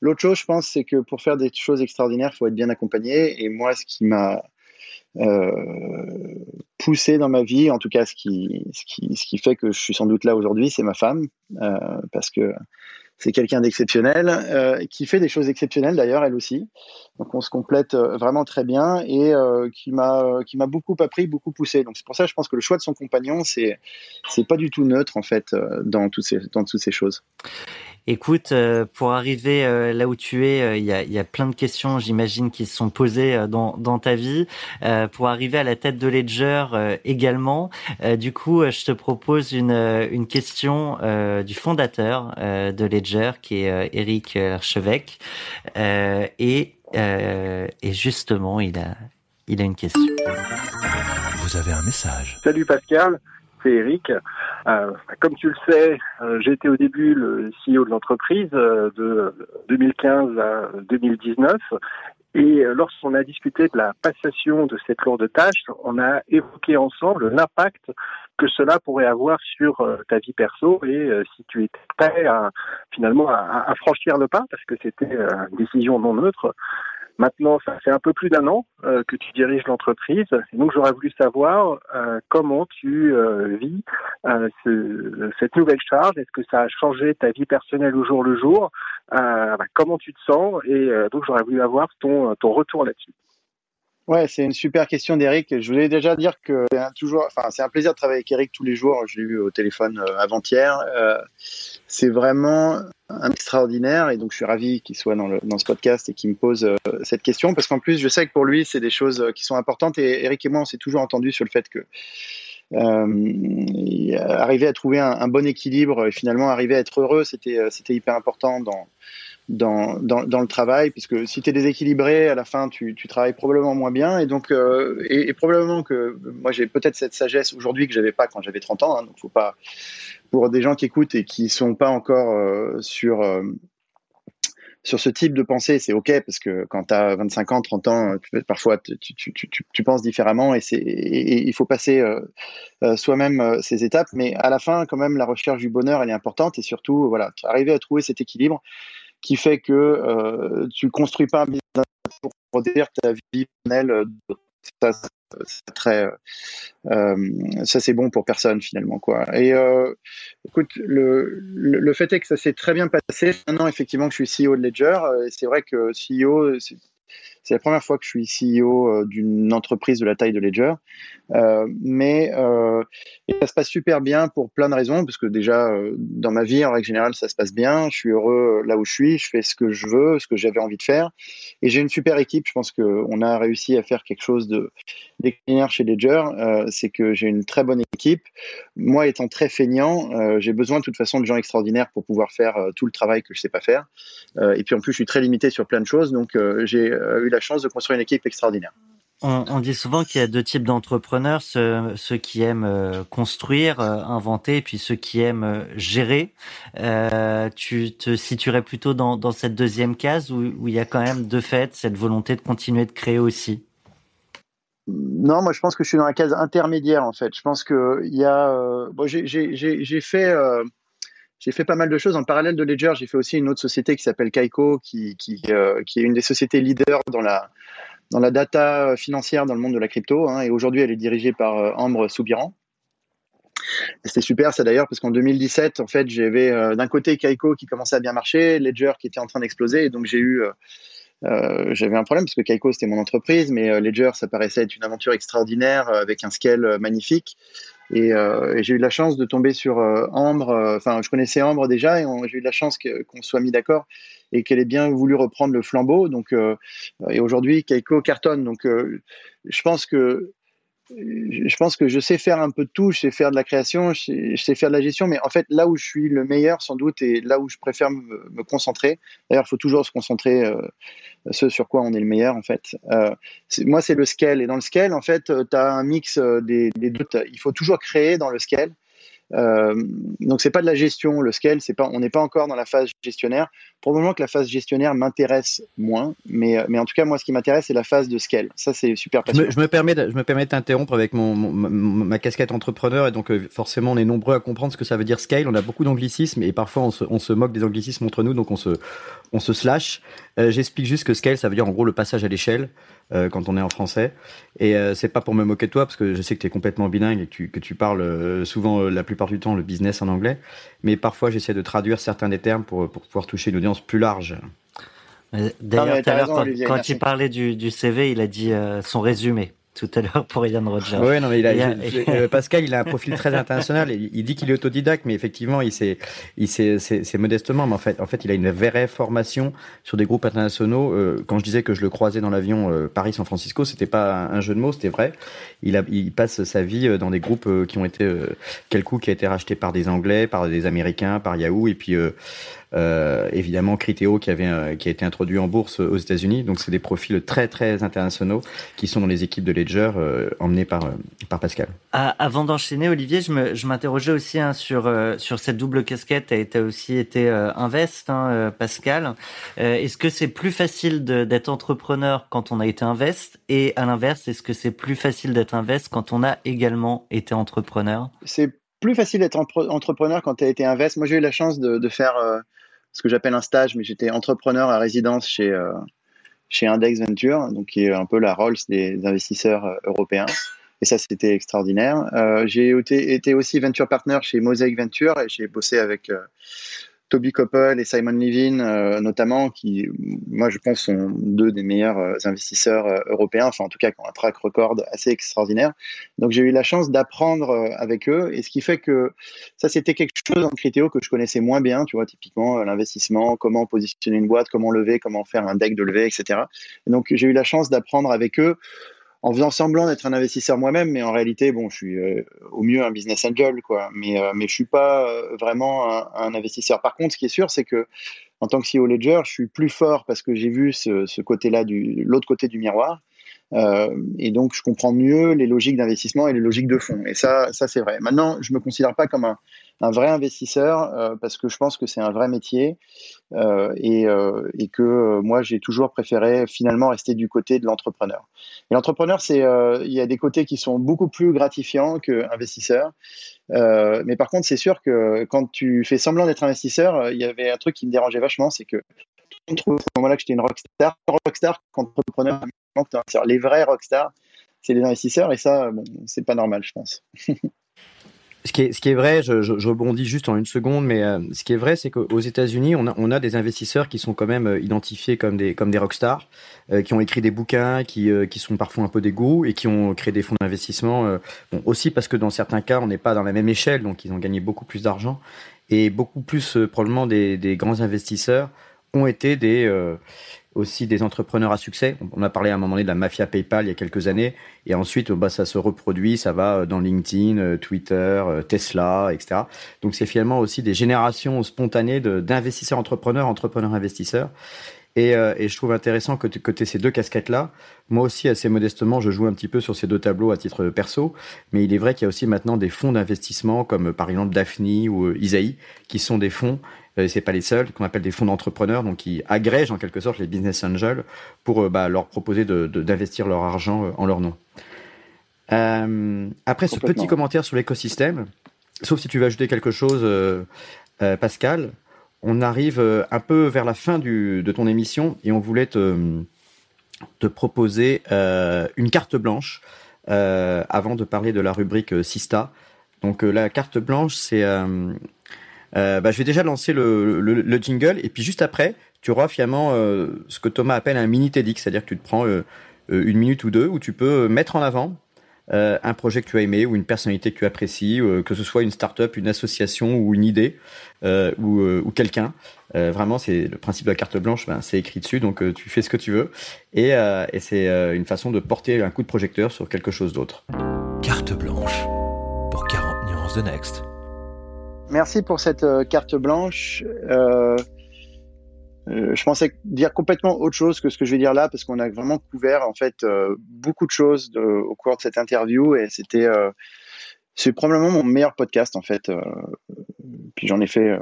l'autre chose, je pense, c'est que pour faire des choses extraordinaires, il faut être bien accompagné. Et moi, ce qui m'a poussé dans ma vie, en tout cas, ce qui, ce qui, ce qui fait que je suis sans doute là aujourd'hui, c'est ma femme, parce que c'est quelqu'un d'exceptionnel, euh, qui fait des choses exceptionnelles d'ailleurs, elle aussi. Donc on se complète euh, vraiment très bien et euh, qui m'a beaucoup appris, beaucoup poussé. Donc c'est pour ça que je pense que le choix de son compagnon, c'est c'est pas du tout neutre en fait dans toutes ces choses. Écoute, euh, pour arriver euh, là où tu es, euh, il y, a, y, a, plein de questions, j'imagine, qui se sont posées dans, dans ta vie. pour arriver à la tête de Ledger également, du coup, je te propose une, une question du fondateur de Ledger, qui est Eric Archevêque. et, et justement, il a, il a une question. Vous avez un message. Salut Pascal c'est Eric. Euh, comme tu le sais, euh, été au début le CEO de l'entreprise euh, de 2015 à 2019. Et lorsqu'on a discuté de la passation de cette lourde tâche, on a évoqué ensemble l'impact que cela pourrait avoir sur ta vie perso et si tu étais prêt à finalement à, à franchir le pas, parce que c'était une décision non neutre, Maintenant, ça fait un peu plus d'un an euh, que tu diriges l'entreprise, donc j'aurais voulu savoir euh, comment tu euh, vis ce, cette nouvelle charge. Est-ce que ça a changé ta vie personnelle au jour le jour? Bah, Comment tu te sens? Et donc j'aurais voulu avoir ton, ton retour là-dessus. Ouais, c'est une super question d'Eric. Je voulais déjà dire que c'est toujours, enfin, c'est un plaisir de travailler avec Eric tous les jours. Je l'ai eu au téléphone avant-hier. c'est vraiment extraordinaire et donc je suis ravi qu'il soit dans, le, dans ce podcast et qu'il me pose euh, cette question parce qu'en plus je sais que pour lui c'est des choses euh, qui sont importantes et Eric et moi on s'est toujours entendu sur le fait que euh, arriver à trouver un, un, bon équilibre et finalement arriver à être heureux c'était euh, c'était hyper important dans dans, dans, dans, le travail, puisque si tu es déséquilibré, à la fin, tu, tu, travailles probablement moins bien. Et donc, euh, et, probablement que moi, j'ai peut-être cette sagesse aujourd'hui que j'avais pas quand j'avais 30 ans. Hein, donc, faut pas, pour des gens qui écoutent et qui sont pas encore euh, sur euh, sur ce type de pensée, c'est ok parce que quand tu as 25 ans, 30 ans, parfois tu, tu, tu, tu, penses différemment et c'est il faut passer soi-même ces étapes. Mais à la fin, quand même, la recherche du bonheur, elle est importante et surtout, voilà, arriver à trouver cet équilibre qui fait que euh, tu construis pas un business pour dire ta vie personnelle ça, très, euh, ça c'est bon pour personne finalement quoi. Et euh, écoute, le, le, fait est que ça s'est très bien passé. Maintenant effectivement que je suis CEO de Ledger, euh, c'est vrai que CEO, c'est la première fois que je suis CEO euh, d'une entreprise de la taille de Ledger. Euh, mais euh, ça se passe super bien pour plein de raisons, parce que déjà, dans ma vie, en règle générale, ça se passe bien. Je suis heureux là où je suis, je fais ce que je veux, ce que j'avais envie de faire. Et j'ai une super équipe. Je pense qu'on a réussi à faire quelque chose de chez Ledger. C'est que j'ai une très bonne équipe. Moi, étant très feignant, j'ai besoin de toute façon de gens extraordinaires pour pouvoir faire tout le travail que je sais pas faire. et puis en plus, je suis très limité sur plein de choses, donc j'ai eu la chance de construire une équipe extraordinaire. On, on dit souvent qu'il y a deux types d'entrepreneurs, ceux, ceux, qui aiment euh, construire, euh, inventer, et puis ceux qui aiment euh, gérer. Euh, tu te situerais plutôt dans, dans cette deuxième case où, où, il y a quand même de fait cette volonté de continuer de créer aussi? Non, moi je pense que je suis dans la case intermédiaire en fait. Je pense que il y a, bon, j'ai fait, euh, j'ai fait pas mal de choses en parallèle de Ledger. J'ai fait aussi une autre société qui s'appelle Kaiko, qui, euh, est une des sociétés leaders dans la dans la data financière dans le monde de la crypto. Hein, et aujourd'hui, elle est dirigée par euh, Ambre Soubiran. C'était super, ça d'ailleurs, parce qu'en 2017, en fait, j'avais euh, d'un côté Kaiko qui commençait à bien marcher, Ledger qui était en train d'exploser, et donc j'ai eu, j'avais un problème parce que Kaiko c'était mon entreprise, mais Ledger ça paraissait être une aventure extraordinaire avec un scale magnifique. Et, et j'ai eu la chance de tomber sur Ambre. Enfin, je connaissais Ambre déjà, et j'ai eu la chance qu'on soit mis d'accord et qu'elle ait bien voulu reprendre le flambeau. Donc, euh, et aujourd'hui, Keiko cartonne. Donc, euh, je pense que je pense que je sais faire un peu de tout, je sais faire de la création, je sais, faire de la gestion, mais en fait, là où je suis le meilleur, sans doute, et là où je préfère me, concentrer, d'ailleurs, il faut toujours se concentrer euh, ce sur quoi on est le meilleur, en fait. Euh, moi, c'est le scale, et dans le scale, en fait, tu as un mix des, des deux. Il faut toujours créer dans le scale, euh, donc c'est pas de la gestion, le scale, c'est pas, on n'est pas encore dans la phase gestionnaire. Probablement que la phase gestionnaire m'intéresse moins, mais, mais en tout cas moi ce qui m'intéresse c'est la phase de scale. Ça c'est super passionnant. Je me, permets, de, je me permets d'interrompre avec mon, ma casquette entrepreneur et donc euh, forcément on est nombreux à comprendre ce que ça veut dire scale. On a beaucoup d'anglicismes et parfois on se, on se moque des anglicismes entre nous, donc on se, on se slash. Euh, J'explique juste que scale ça veut dire en gros le passage à l'échelle. Euh, quand on est en français. Et euh, c'est pas pour me moquer de toi, parce que je sais que tu es complètement bilingue et que tu, que tu parles euh, souvent, euh, la plupart du temps, le business en anglais. Mais parfois, j'essaie de traduire certains des termes pour, pour pouvoir toucher une audience plus large. D'ailleurs, tout à l'heure, quand, quand il parlait du, du, CV, il a dit son résumé. Tout à l'heure pour Ian Rogers. Oui, non, mais il a, euh, Pascal, il a un profil très international. Il, il dit qu'il est autodidacte, mais effectivement, il s'est, il s'est, c'est modestement, mais en fait, en fait, il a une vraie formation sur des groupes internationaux. Euh, quand je disais que je le croisais dans l'avion euh, Paris-San Francisco, c'était pas un, jeu de mots, c'était vrai. Il a, il passe sa vie dans des groupes qui ont été, quel coup qui a été racheté par des Anglais, par des Américains, par Yahoo, et puis euh, évidemment Criteo qui avait euh, qui a été introduit en bourse aux États-Unis. Donc c'est des profils très très internationaux qui sont dans les équipes de Ledger euh, emmenés par par Pascal. Ah, avant d'enchaîner, Olivier, je m'interrogeais aussi hein, sur sur cette double casquette. Tu as aussi été invest, hein, Pascal. est-ce que c'est plus facile d'être entrepreneur quand on a été invest? Et à l'inverse, est-ce que c'est plus facile d'être invest quand on a également été entrepreneur? C'est plus facile d'être entrepreneur quand tu as été invest. Moi, j'ai eu la chance de, de faire ce que j'appelle un stage, mais j'étais entrepreneur à résidence chez, euh, chez Index Venture, donc qui est un peu la Rolls des investisseurs euh, européens. Et ça, c'était extraordinaire. Euh, j'ai été, été, aussi venture partner chez Mosaic Venture et j'ai bossé avec Toby Koppel et Simon Levin, euh, notamment, qui, moi, je pense, sont deux des meilleurs euh, investisseurs euh, européens, enfin, en tout cas, qui ont un track record assez extraordinaire. Donc, j'ai eu la chance d'apprendre avec eux, et ce qui fait que ça, c'était quelque chose en Critéo que je connaissais moins bien, tu vois, typiquement, l'investissement, comment positionner une boîte, comment lever, comment faire un deck de levée, etc. Et donc, j'ai eu la chance d'apprendre avec eux en faisant semblant d'être un investisseur moi-même, mais en réalité, bon, je suis euh, au mieux un business angel, quoi. Mais euh, mais je suis pas euh, vraiment un, investisseur. Par contre, ce qui est sûr, c'est que en tant que CEO Ledger, je suis plus fort parce que j'ai vu ce, côté-là l'autre côté du miroir. et donc, je comprends mieux les logiques d'investissement et les logiques de fonds. Et ça, ça c'est vrai. Maintenant, je me considère pas comme un, un vrai investisseur euh, parce que je pense que c'est un vrai métier euh, et, euh, et, que moi j'ai toujours préféré finalement rester du côté de l'entrepreneur. Et l'entrepreneur, c'est il y a des côtés qui sont beaucoup plus gratifiants que investisseur. mais par contre, c'est sûr que quand tu fais semblant d'être investisseur, il y avait un truc qui me dérangeait vachement, c'est que on trouve à ce moment-là que j'étais une rockstar. Rockstar, entrepreneur, les vrais rockstars, c'est les investisseurs et ça, c'est pas normal, je pense. Ce qui, est, ce qui est vrai, je, je, rebondis juste en une seconde, mais euh, ce qui est vrai, c'est qu'aux États-Unis, on a, on a des investisseurs qui sont quand même euh, identifiés comme des, comme des rockstars, euh, qui ont écrit des bouquins, qui, qui sont parfois un peu des goûts et qui ont créé des fonds d'investissement. bon, aussi parce que dans certains cas, on n'est pas dans la même échelle, donc ils ont gagné beaucoup plus d'argent et beaucoup plus probablement des, des, grands investisseurs ont été des aussi des entrepreneurs à succès. On a parlé à un moment donné de la mafia PayPal il y a quelques années, et ensuite bah, ça se reproduit, ça va euh, dans LinkedIn, euh, Twitter, euh, Tesla, etc. Donc c'est finalement aussi des générations spontanées d'investisseurs entrepreneurs, entrepreneurs investisseurs. Et, et, je trouve intéressant que tu aies ces deux casquettes-là. Moi aussi, assez modestement, je joue un petit peu sur ces deux tableaux à titre perso, mais il est vrai qu'il y a aussi maintenant des fonds d'investissement comme par exemple Daphne ou Isaïe, qui sont des fonds euh, c'est pas les seuls, qu'on appelle des fonds d'entrepreneurs, donc qui agrègent en quelque sorte les business angels pour euh, bah, leur proposer d'investir de, leur argent euh, en leur nom. après ce petit commentaire sur l'écosystème, sauf si tu veux ajouter quelque chose, Pascal, on arrive un peu vers la fin du, de ton émission et on voulait te, te proposer une carte blanche avant de parler de la rubrique Sista. Donc la carte blanche, c'est euh, bah, je vais déjà lancer le, le, le, jingle et puis juste après, tu auras finalement euh, ce que Thomas appelle un mini TEDx, c'est-à-dire que tu te prends euh, une minute ou deux où tu peux mettre en avant un projet que tu as aimé ou une personnalité que tu apprécies, que ce soit une start-up, une association ou une idée ou, ou quelqu'un. vraiment, c'est le principe de la carte blanche, ben, c'est écrit dessus, donc tu fais ce que tu veux et, et c'est une façon de porter un coup de projecteur sur quelque chose d'autre. Carte blanche pour 40 nuances de Next. Merci pour cette euh, carte blanche. Euh, euh, je pensais dire complètement autre chose que ce que je vais dire là, parce qu'on a vraiment couvert en fait beaucoup de choses au cours de cette interview, et c'était c'est probablement mon meilleur podcast en fait. puis j'en ai fait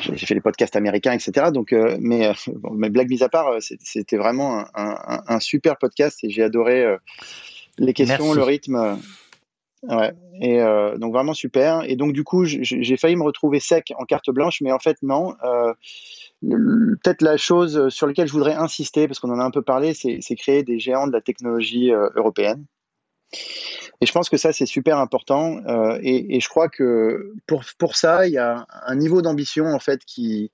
j'ai fait les podcasts américains, etc. Donc, mais, bon, mais blague mise à part, c'était vraiment un, un, super podcast et j'ai adoré les questions, le rythme. Ouais. Et euh, donc vraiment super. Et donc du coup, j'ai failli me retrouver sec en carte blanche, mais en fait non. Euh, Peut-être la chose sur laquelle je voudrais insister, parce qu'on en a un peu parlé, c'est créer des géants de la technologie euh, européenne. Et je pense que ça, c'est super important. Et, et, je crois que pour, pour ça, il y a un niveau d'ambition en fait qui,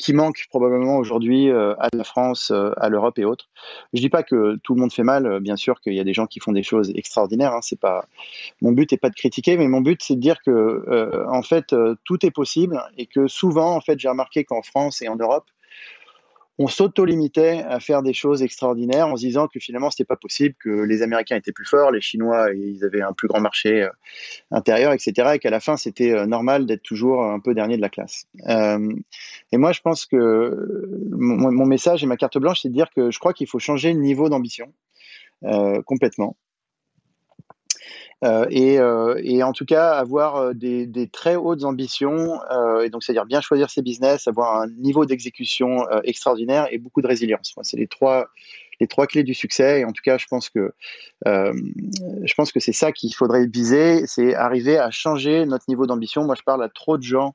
qui manque probablement aujourd'hui à la France, à l'Europe et autres. Je dis pas que tout le monde fait mal, bien sûr qu'il y a des gens qui font des choses extraordinaires. Hein, c'est pas mon but n'est pas de critiquer, mais mon but c'est de dire que en fait tout est possible et que souvent en fait j'ai remarqué qu'en France et en Europe on s'auto-limitait à faire des choses extraordinaires en se disant que finalement c'était pas possible, que les Américains étaient plus forts, les Chinois ils avaient un plus grand marché euh, intérieur, etc. Et qu'à la fin c'était euh, normal d'être toujours un peu dernier de la classe. Euh, et moi je pense que mon, message et ma carte blanche c'est de dire que je crois qu'il faut changer le niveau d'ambition complètement. Euh, et, euh, et, en tout cas avoir euh, des, très hautes ambitions, donc c'est-à-dire bien choisir ses business, avoir un niveau d'exécution extraordinaire et beaucoup de résilience. C'est les trois les trois clés du succès. Et en tout cas, je pense que je pense que c'est ça qu'il faudrait viser, c'est arriver à changer notre niveau d'ambition. Moi, je parle à trop de gens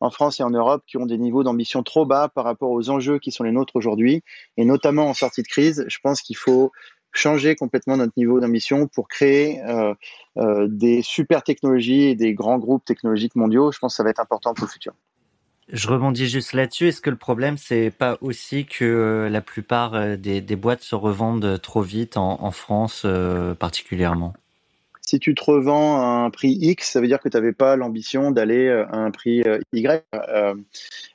en France et en Europe qui ont des niveaux d'ambition trop bas par rapport aux enjeux qui sont les nôtres aujourd'hui, et notamment en sortie de crise. Je pense qu'il faut changer complètement notre niveau d'ambition pour créer euh, euh, des super technologies et des grands groupes technologiques mondiaux. Je pense que ça va être important pour le futur. Je rebondis juste là-dessus. Est-ce que le problème, c'est pas aussi que euh, la plupart des, boîtes se revendent trop vite en, France particulièrement? Si tu te revends à un prix X, ça veut dire que tu n'avais pas l'ambition d'aller à un prix Y.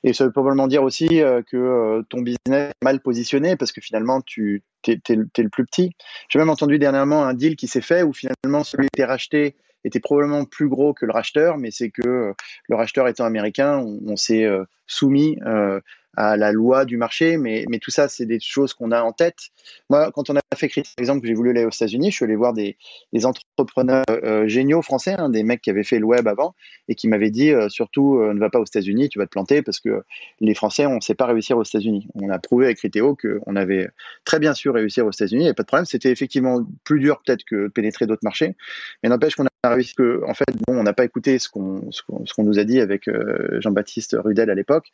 et ça veut probablement dire aussi que ton business est mal positionné parce que finalement, tu t'es es, le plus petit. J'ai même entendu dernièrement un deal qui s'est fait où finalement celui qui était racheté était probablement plus gros que le racheteur, mais c'est que euh, le racheteur étant américain, on, s'est euh, soumis euh, à la loi du marché, mais, mais tout ça, c'est des choses qu'on a en tête. Moi, quand on a fait Critique, par exemple, j'ai voulu aller aux États-Unis, je suis allé voir des, des entrepreneurs géniaux français, hein, des mecs qui avaient fait le web avant et qui m'avaient dit surtout ne va pas aux États-Unis, tu vas te planter parce que les Français, on ne sait pas réussir aux États-Unis. On a prouvé avec Criteo qu'on avait très bien su réussir aux États-Unis, il n'y a pas de problème. C'était effectivement plus dur peut-être que pénétrer d'autres marchés, mais n'empêche qu'on a réussi que, en fait, bon, on n'a pas écouté ce qu'on qu'on nous a dit avec euh, Jean-Baptiste Rudel à l'époque,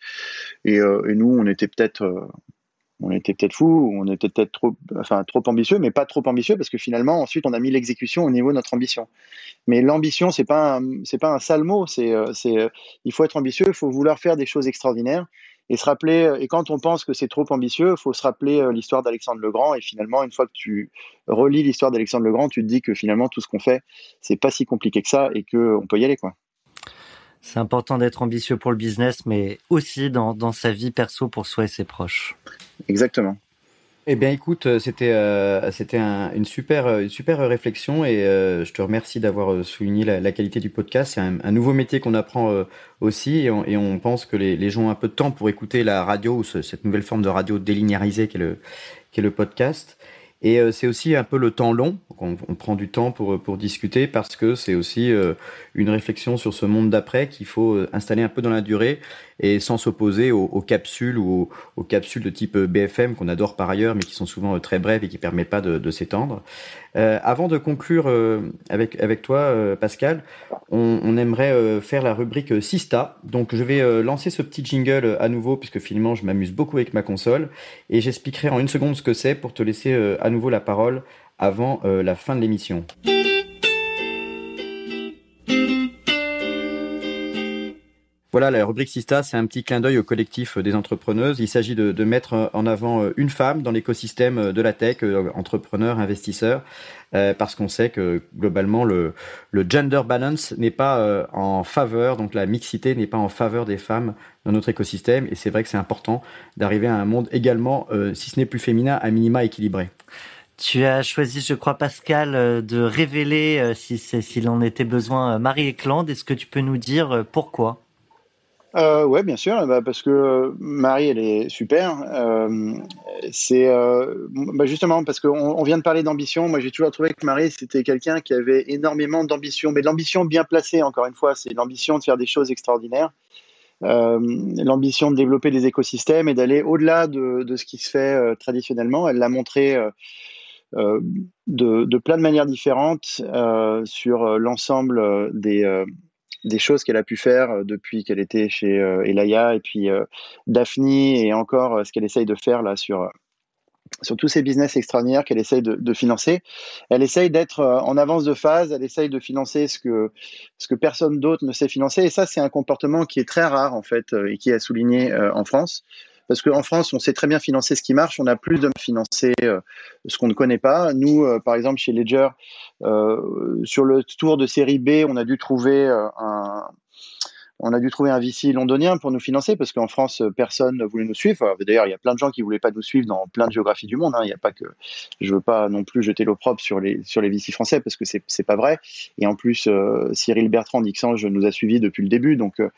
et, euh, et, nous, on était peut-être euh, on était peut-être fous, on était peut-être trop, enfin, trop ambitieux, mais pas trop ambitieux parce que finalement, ensuite, on a mis l'exécution au niveau de notre ambition. Mais l'ambition, c'est pas c'est pas un sale mot, c'est, c'est, il faut être ambitieux, il faut vouloir faire des choses extraordinaires et se rappeler, euh, et quand on pense que c'est trop ambitieux, il faut se rappeler euh, l'histoire d'Alexandre le Grand. Et finalement, une fois que tu relis l'histoire d'Alexandre le Grand, tu te dis que finalement, tout ce qu'on fait, c'est pas si compliqué que ça et qu'on peut y aller, quoi. C'est important d'être ambitieux pour le business, mais aussi dans, dans sa vie perso pour soi et ses proches. Exactement. Eh bien, écoute, euh, c'était euh, c'était une super une super réflexion et euh, je te remercie d'avoir souligné la, qualité du podcast. C'est un, nouveau métier qu'on apprend aussi et on, pense que les, les, gens ont un peu de temps pour écouter la radio ou cette nouvelle forme de radio délinéarisée qu'est le qu'est le podcast. Et c'est aussi un peu le temps long. On, on, prend du temps pour, pour discuter parce que c'est aussi une réflexion sur ce monde d'après qu'il faut installer un peu dans la durée et sans s'opposer aux, capsules ou aux, capsules de type BFM qu'on adore par ailleurs, mais qui sont souvent euh, très brèves et qui permettent pas de, s'étendre. Euh, avant de conclure euh, avec avec toi, Pascal, on, aimerait faire la rubrique Sista. Donc je vais lancer ce petit jingle à nouveau puisque finalement je m'amuse beaucoup avec ma console et j'expliquerai en une seconde ce que c'est pour te laisser à nouveau la parole avant la fin de l'émission. Voilà, la rubrique Sista, c'est un petit clin d'œil au collectif des entrepreneuses. Il s'agit de, mettre en avant euh, une femme dans l'écosystème euh, de la tech, euh, entrepreneur, investisseur, parce qu'on sait que globalement le, gender balance n'est pas en faveur, donc la mixité n'est pas en faveur des femmes dans notre écosystème. Et c'est vrai que c'est important d'arriver à un monde également, si ce n'est plus féminin, à minima équilibré. Tu as choisi, je crois, Pascal, de révéler, si s'il en était besoin, Marie Eklund. Est-ce que tu peux nous dire pourquoi? Euh, ouais, bien sûr, bah, parce que euh, Marie, elle est super. Euh, c'est euh, bah, justement parce qu'on on vient de parler d'ambition. Moi, j'ai toujours trouvé que Marie, c'était quelqu'un qui avait énormément d'ambition, mais l'ambition bien placée. Encore une fois, c'est l'ambition de faire des choses extraordinaires, l'ambition de développer des écosystèmes et d'aller au-delà de, ce qui se fait traditionnellement. Elle l'a montré. De, plein de manières différentes sur l'ensemble des, des choses qu'elle a pu faire euh, depuis qu'elle était chez euh, Elaya et puis euh, Daphne et encore ce qu'elle essaye de faire là sur sur tous ces business extraordinaires qu'elle essaye de, financer. Elle essaye d'être en avance de phase, elle essaye de financer ce que, ce que personne d'autre ne sait financer. Et ça, c'est un comportement qui est très rare, en fait, et qui est souligné en France. Parce qu'en France, on sait très bien financer ce qui marche, on a plus de financer ce qu'on ne connaît pas. Nous, par exemple, chez Ledger, sur le tour de série B, on a dû trouver un, on a dû trouver un VC londonien pour nous financer parce qu'en France, personne ne voulait nous suivre. D'ailleurs, il y a plein de gens qui voulaient pas nous suivre dans plein de géographies du monde. Hein. Il n'y a pas que, je veux pas non plus jeter l'opprobre sur les sur les VC français parce que c'est c'est pas vrai. Et en plus, euh, Cyril Bertrand d'Ixange nous a suivis depuis le début, donc euh,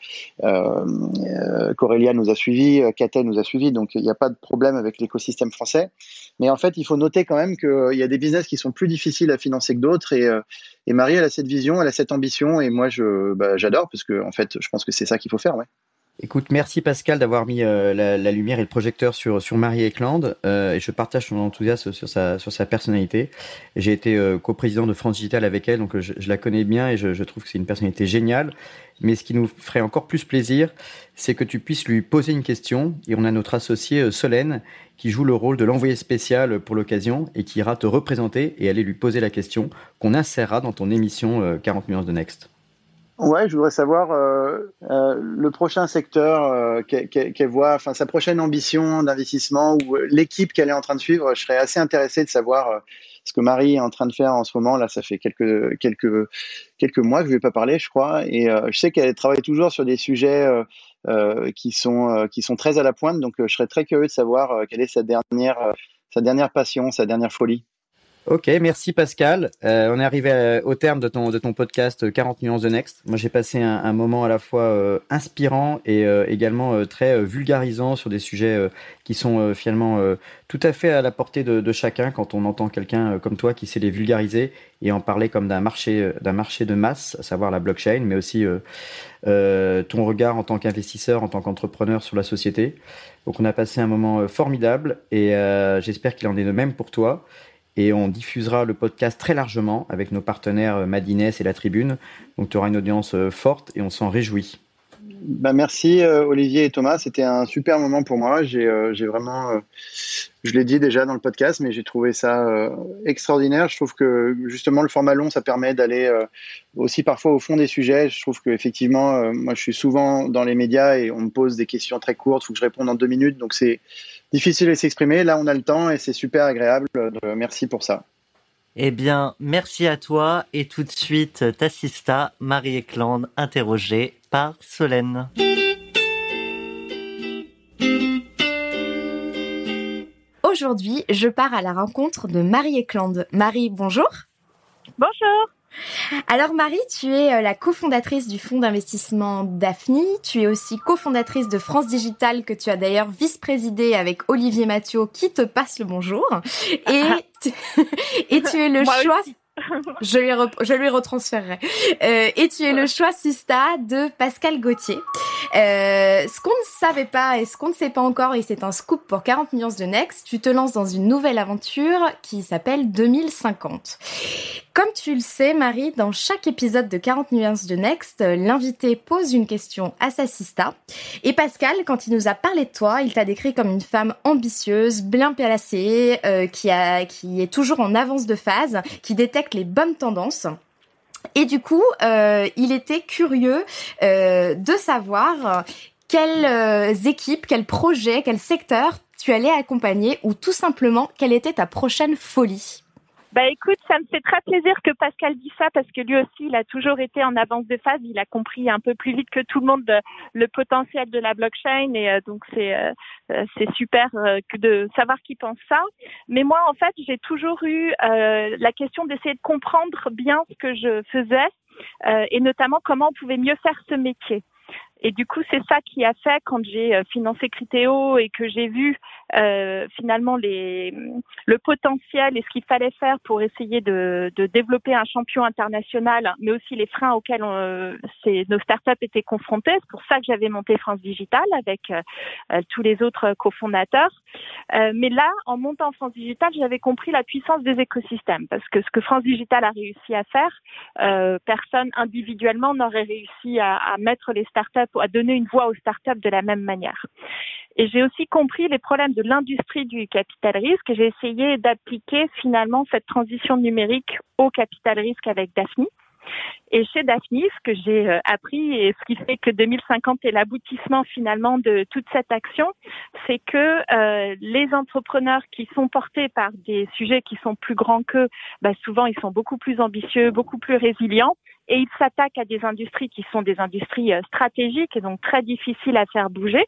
euh Corélia nous a suivis, Catel nous a suivis, donc il n'y a pas de problème avec l'écosystème français. Mais en fait, il faut noter quand même qu'il y a des business qui sont plus difficiles à financer que d'autres et euh, et Marie, elle a cette vision, elle a cette ambition, et moi, bah, j'adore parce que, en fait, je pense que c'est ça qu'il faut faire, ouais. Écoute, merci Pascal d'avoir mis euh, la, lumière et le projecteur sur, Marie Eklund. Euh, et je partage son enthousiasme sur sa, personnalité. J'ai été euh, coprésident de France Digital avec elle, donc je, la connais bien et je, je trouve que c'est une personnalité géniale. Mais ce qui nous ferait encore plus plaisir, c'est que tu puisses lui poser une question. Et on a notre associé Solène qui joue le rôle de l'envoyé spécial pour l'occasion et qui ira te représenter et aller lui poser la question qu'on insérera dans ton émission 40 nuances de Next. Ouais, je voudrais savoir euh, euh, le prochain secteur euh, qu'elle voit, enfin sa prochaine ambition d'investissement ou l'équipe qu'elle est en train de suivre. Je serais assez intéressé de savoir ce que Marie est en train de faire en ce moment. Là, ça fait quelques quelques quelques mois que je ne vais pas parler, je crois, et je sais qu'elle travaille toujours sur des sujets qui sont qui sont très à la pointe. Donc, je serais très curieux de savoir quelle est sa dernière sa dernière passion, sa dernière folie. Ok, merci Pascal. Euh, on est arrivé euh, au terme de ton, de ton podcast 40 euh, nuances de Next. Moi, j'ai passé un, moment à la fois inspirant et également très vulgarisant sur des sujets qui sont finalement tout à fait à la portée de, de chacun quand on entend quelqu'un comme toi qui sait les vulgariser et en parler comme d'un marché, d'un marché de masse, à savoir la blockchain, mais aussi ton regard en tant qu'investisseur, en tant qu'entrepreneur sur la société. Donc, on a passé un moment formidable et j'espère qu'il en est de même pour toi et on diffusera le podcast très largement avec nos partenaires euh, Madines et La Tribune. Donc tu auras une audience euh, forte et on s'en réjouit. Bah merci euh, Olivier et Thomas, c'était un super moment pour moi. J'ai vraiment, je l'ai dit déjà dans le podcast, mais j'ai trouvé ça extraordinaire. Je trouve que justement le format long, ça permet d'aller aussi parfois au fond des sujets. Je trouve que effectivement, moi je suis souvent dans les médias et on me pose des questions très courtes, il faut que je réponde en deux minutes, donc c'est difficile de s'exprimer. Là, on a le temps et c'est super agréable. Merci pour ça. Eh bien, merci à toi et tout de suite, t'assista Marie Eklund, interrogée par Solène. Aujourd'hui, je pars à la rencontre de Marie Eklund. Marie, bonjour. Bonjour. Alors Marie, tu es euh, la cofondatrice du fonds d'investissement Daphne. Tu es aussi cofondatrice de France Digital que tu as d'ailleurs vice-présidée avec Olivier Mathieu qui te passe le bonjour. Et, et tu es le choix je lui, je lui retransférerai. Euh, et tu es le choix Sista de Pascal Gauthier. Euh, ce qu'on ne savait pas et ce qu'on ne sait pas encore, et c'est un scoop pour 40 millions de Next, tu te lances dans une nouvelle aventure qui s'appelle 2050. Comme tu le sais, Marie, dans chaque épisode de 40 nuances de Next, l'invité pose une question à sa sista. Et Pascal, quand il nous a parlé de toi, il t'a décrit comme une femme ambitieuse, bien placée, euh, qui, est toujours en avance de phase, qui détecte les bonnes tendances. Et du coup, euh, il était curieux euh, de savoir quelles équipes, quels projets, quels secteurs tu allais accompagner ou tout simplement quelle était ta prochaine folie. Bah écoute, ça me fait très plaisir que Pascal dise ça parce que lui aussi, il a toujours été en avance de phase. Il a compris un peu plus vite que tout le monde le potentiel de la blockchain et euh, donc c'est euh, euh, c'est super de savoir qu'il pense ça. Mais moi, en fait, j'ai toujours eu la question d'essayer de comprendre bien ce que je faisais et notamment comment on pouvait mieux faire ce métier. Et du coup, c'est ça qui a fait quand j'ai euh, financé Critéo et que j'ai vu euh, finalement les, le potentiel et ce qu'il fallait faire pour essayer de, de, développer un champion international, mais aussi les freins auxquels on, nos startups étaient confrontées. C'est pour ça que j'avais monté France Digital avec euh, euh tous les autres cofondateurs. Euh, mais là, en montant France Digital, j'avais compris la puissance des écosystèmes parce que ce que France Digital a réussi à faire, euh, personne individuellement n'aurait réussi à, à mettre les startups à donner une voix aux startups de la même manière. Et j'ai aussi compris les problèmes de l'industrie du capital risque j'ai essayé d'appliquer finalement cette transition numérique au capital risque avec Daphne. Et chez Daphne, ce que j'ai euh, appris et ce qui fait que 2050 est l'aboutissement finalement de toute cette action, c'est que euh, les entrepreneurs qui sont portés par des sujets qui sont plus grands qu'eux, bah souvent ils sont beaucoup plus ambitieux, beaucoup plus résilients et ils s'attaquent à des industries qui sont des industries euh, stratégiques et donc très difficiles à faire bouger.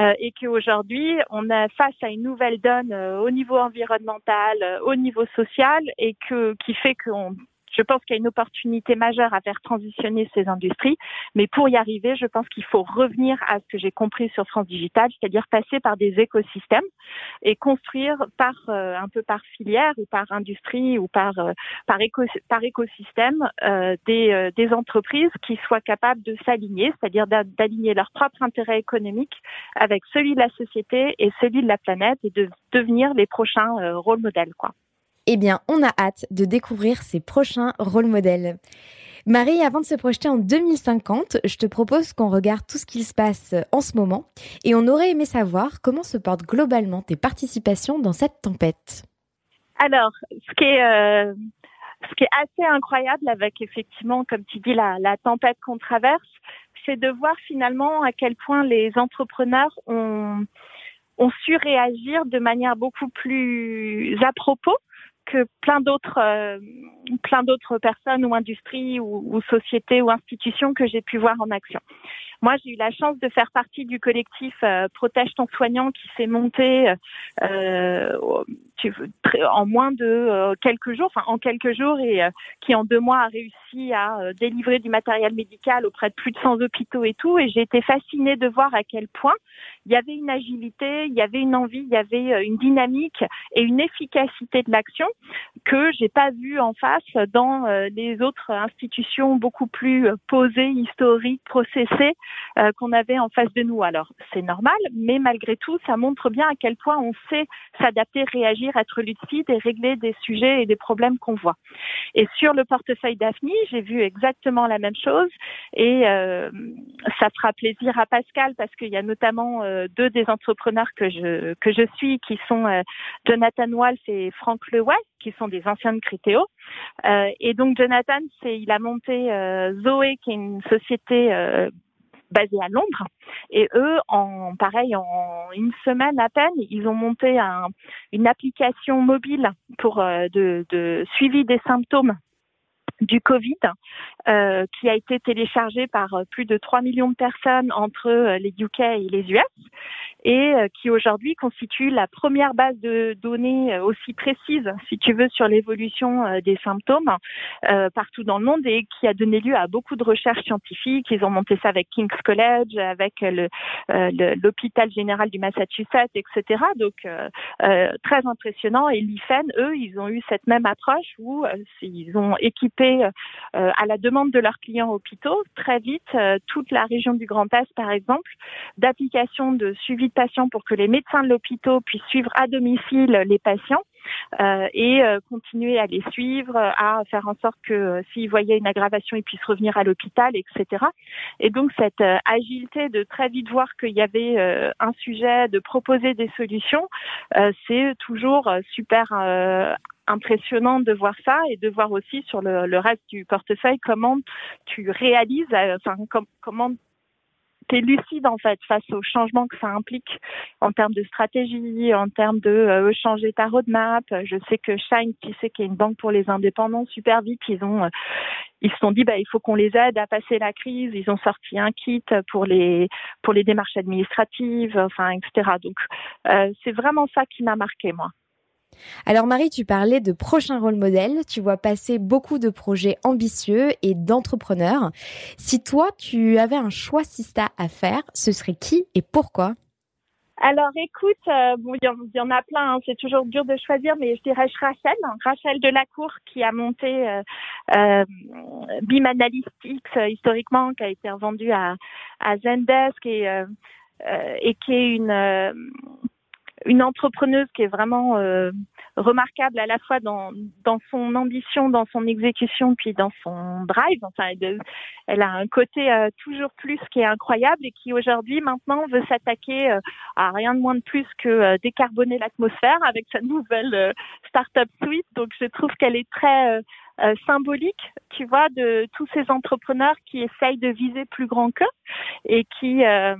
Euh, et qu'aujourd'hui, on est face à une nouvelle donne euh, au niveau environnemental, euh, au niveau social, et que qui fait qu'on je pense qu'il y a une opportunité majeure à faire transitionner ces industries, mais pour y arriver, je pense qu'il faut revenir à ce que j'ai compris sur France Digital, c'est-à-dire passer par des écosystèmes et construire par euh, un peu par filière ou par industrie ou par euh, par, éco par écosystème euh, des, entreprises qui soient capables de s'aligner, c'est-à-dire d'aligner leur propre intérêt économique avec celui de la société et celui de la planète et de devenir les prochains rôles modèles. Eh bien, on a hâte de découvrir ces prochains rôles modèles. Marie, avant de se projeter en 2050, je te propose qu'on regarde tout ce qui se passe en ce moment et on aurait aimé savoir comment se portent globalement tes participations dans cette tempête. Alors, ce qui est, euh, assez incroyable avec effectivement, comme tu dis, la, tempête qu'on traverse, c'est de voir finalement à quel point les entrepreneurs ont su réagir de manière beaucoup plus à propos que plein d'autres euh, plein d'autres personnes ou industries ou, sociétés ou institutions que j'ai pu voir en action. Moi, j'ai eu la chance de faire partie du collectif euh, Protège ton soignant qui s'est monté euh, en moins de euh, quelques jours, enfin en quelques jours, et euh, qui en deux mois a réussi à délivrer du matériel médical auprès de plus de 100 hôpitaux et tout. Et j'ai été fascinée de voir à quel point il y avait une agilité, il y avait une envie, il y avait une dynamique et une efficacité de l'action que j'ai pas vu en face dans les autres institutions beaucoup plus posées, historiques, processées qu'on avait en face de nous. Alors c'est normal, mais malgré tout, ça montre bien à quel point on sait s'adapter, réagir être lucide et régler des sujets et des problèmes qu'on voit. Et sur le portefeuille Daphne, j'ai vu exactement la même chose et euh, ça fera plaisir à Pascal parce qu'il y a notamment euh, deux des entrepreneurs que je que je suis qui sont euh, Jonathan Walsh et Franck Lewey qui sont des anciens de Critéo. Euh, et donc Jonathan, c'est il a monté Zoé qui est une société basés à Londres. Et eux, en pareil, en une semaine à peine, ils ont monté un, une application mobile pour euh, de suivi des symptômes du Covid, euh, qui a été téléchargé par euh, plus de 3 millions de personnes entre euh, les UK et les US, et qui aujourd'hui constitue la première base de données aussi précise, si tu veux, sur l'évolution des symptômes partout dans le monde, et qui a donné lieu à beaucoup de recherches scientifiques. Ils ont monté ça avec King's College, avec l'hôpital général du Massachusetts, etc. Donc très impressionnant. Et l'IFEN, eux, ils ont eu cette même approche où ils ont équipé euh, à la demande de leurs clients hôpitaux très vite euh, toute la région du Grand Est, par exemple, d'applications de suivi de patients pour que les médecins de l'hôpital puissent suivre à domicile les patients. Euh, et continuer à les suivre, à faire en sorte que s'ils voyaient une aggravation, ils puissent revenir à l'hôpital, etc. Et donc cette agilité de très vite voir qu'il y avait un sujet, de proposer des solutions, c'est toujours super impressionnant de voir ça et de voir aussi sur le, le reste du portefeuille comment tu réalises, euh, enfin comment tu es lucide en fait face aux changements que ça implique en termes de stratégie, en termes de euh, changer ta roadmap. Je sais que Shine, qui sait qu'il y a une banque pour les indépendants, super vite, ils ont euh, ils se sont dit bah il faut qu'on les aide à passer la crise. Ils ont sorti un kit pour les pour les démarches administratives, enfin etc. Donc c'est vraiment ça qui m'a marqué moi. Alors Marie, tu parlais de prochains rôles modèles, tu vois passer beaucoup de projets ambitieux et d'entrepreneurs. Si toi, tu avais un choix Sista à faire, ce serait qui et pourquoi? Alors écoute, euh, il y, en a plein, hein, c'est toujours dur de choisir, mais je dirais Rachel, Rachel Delacour qui a monté euh, euh, BIM Analytics historiquement, qui a été revendu à, Zendesk et qui est une une entrepreneuse qui est vraiment remarquable à la fois dans, dans son ambition, dans son exécution, puis dans son drive. Enfin, elle, a un côté toujours plus qui est incroyable et qui aujourd'hui maintenant veut s'attaquer à rien de moins de plus que décarboner l'atmosphère avec sa nouvelle startup suite. Donc je trouve qu'elle est très euh, symbolique, tu vois, de tous ces entrepreneurs qui essayent de viser plus grand qu'eux et qui euh,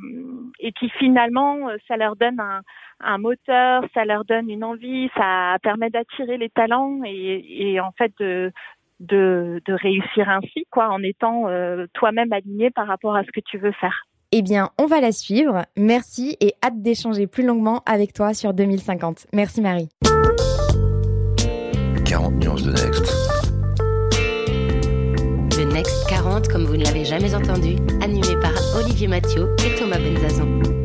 et qui finalement euh, ça leur donne un, un, moteur, ça leur donne une envie, ça permet d'attirer les talents et, et en fait de, de, de réussir ainsi quoi en étant toi-même aligné par rapport à ce que tu veux faire. Eh bien, on va la suivre. Merci et hâte d'échanger plus longuement avec toi sur 2050. Merci Marie. 40 nuances de Next. Next 40 comme vous ne l'avez jamais entendu, animé par Olivier Mathieu et Thomas Benzazon.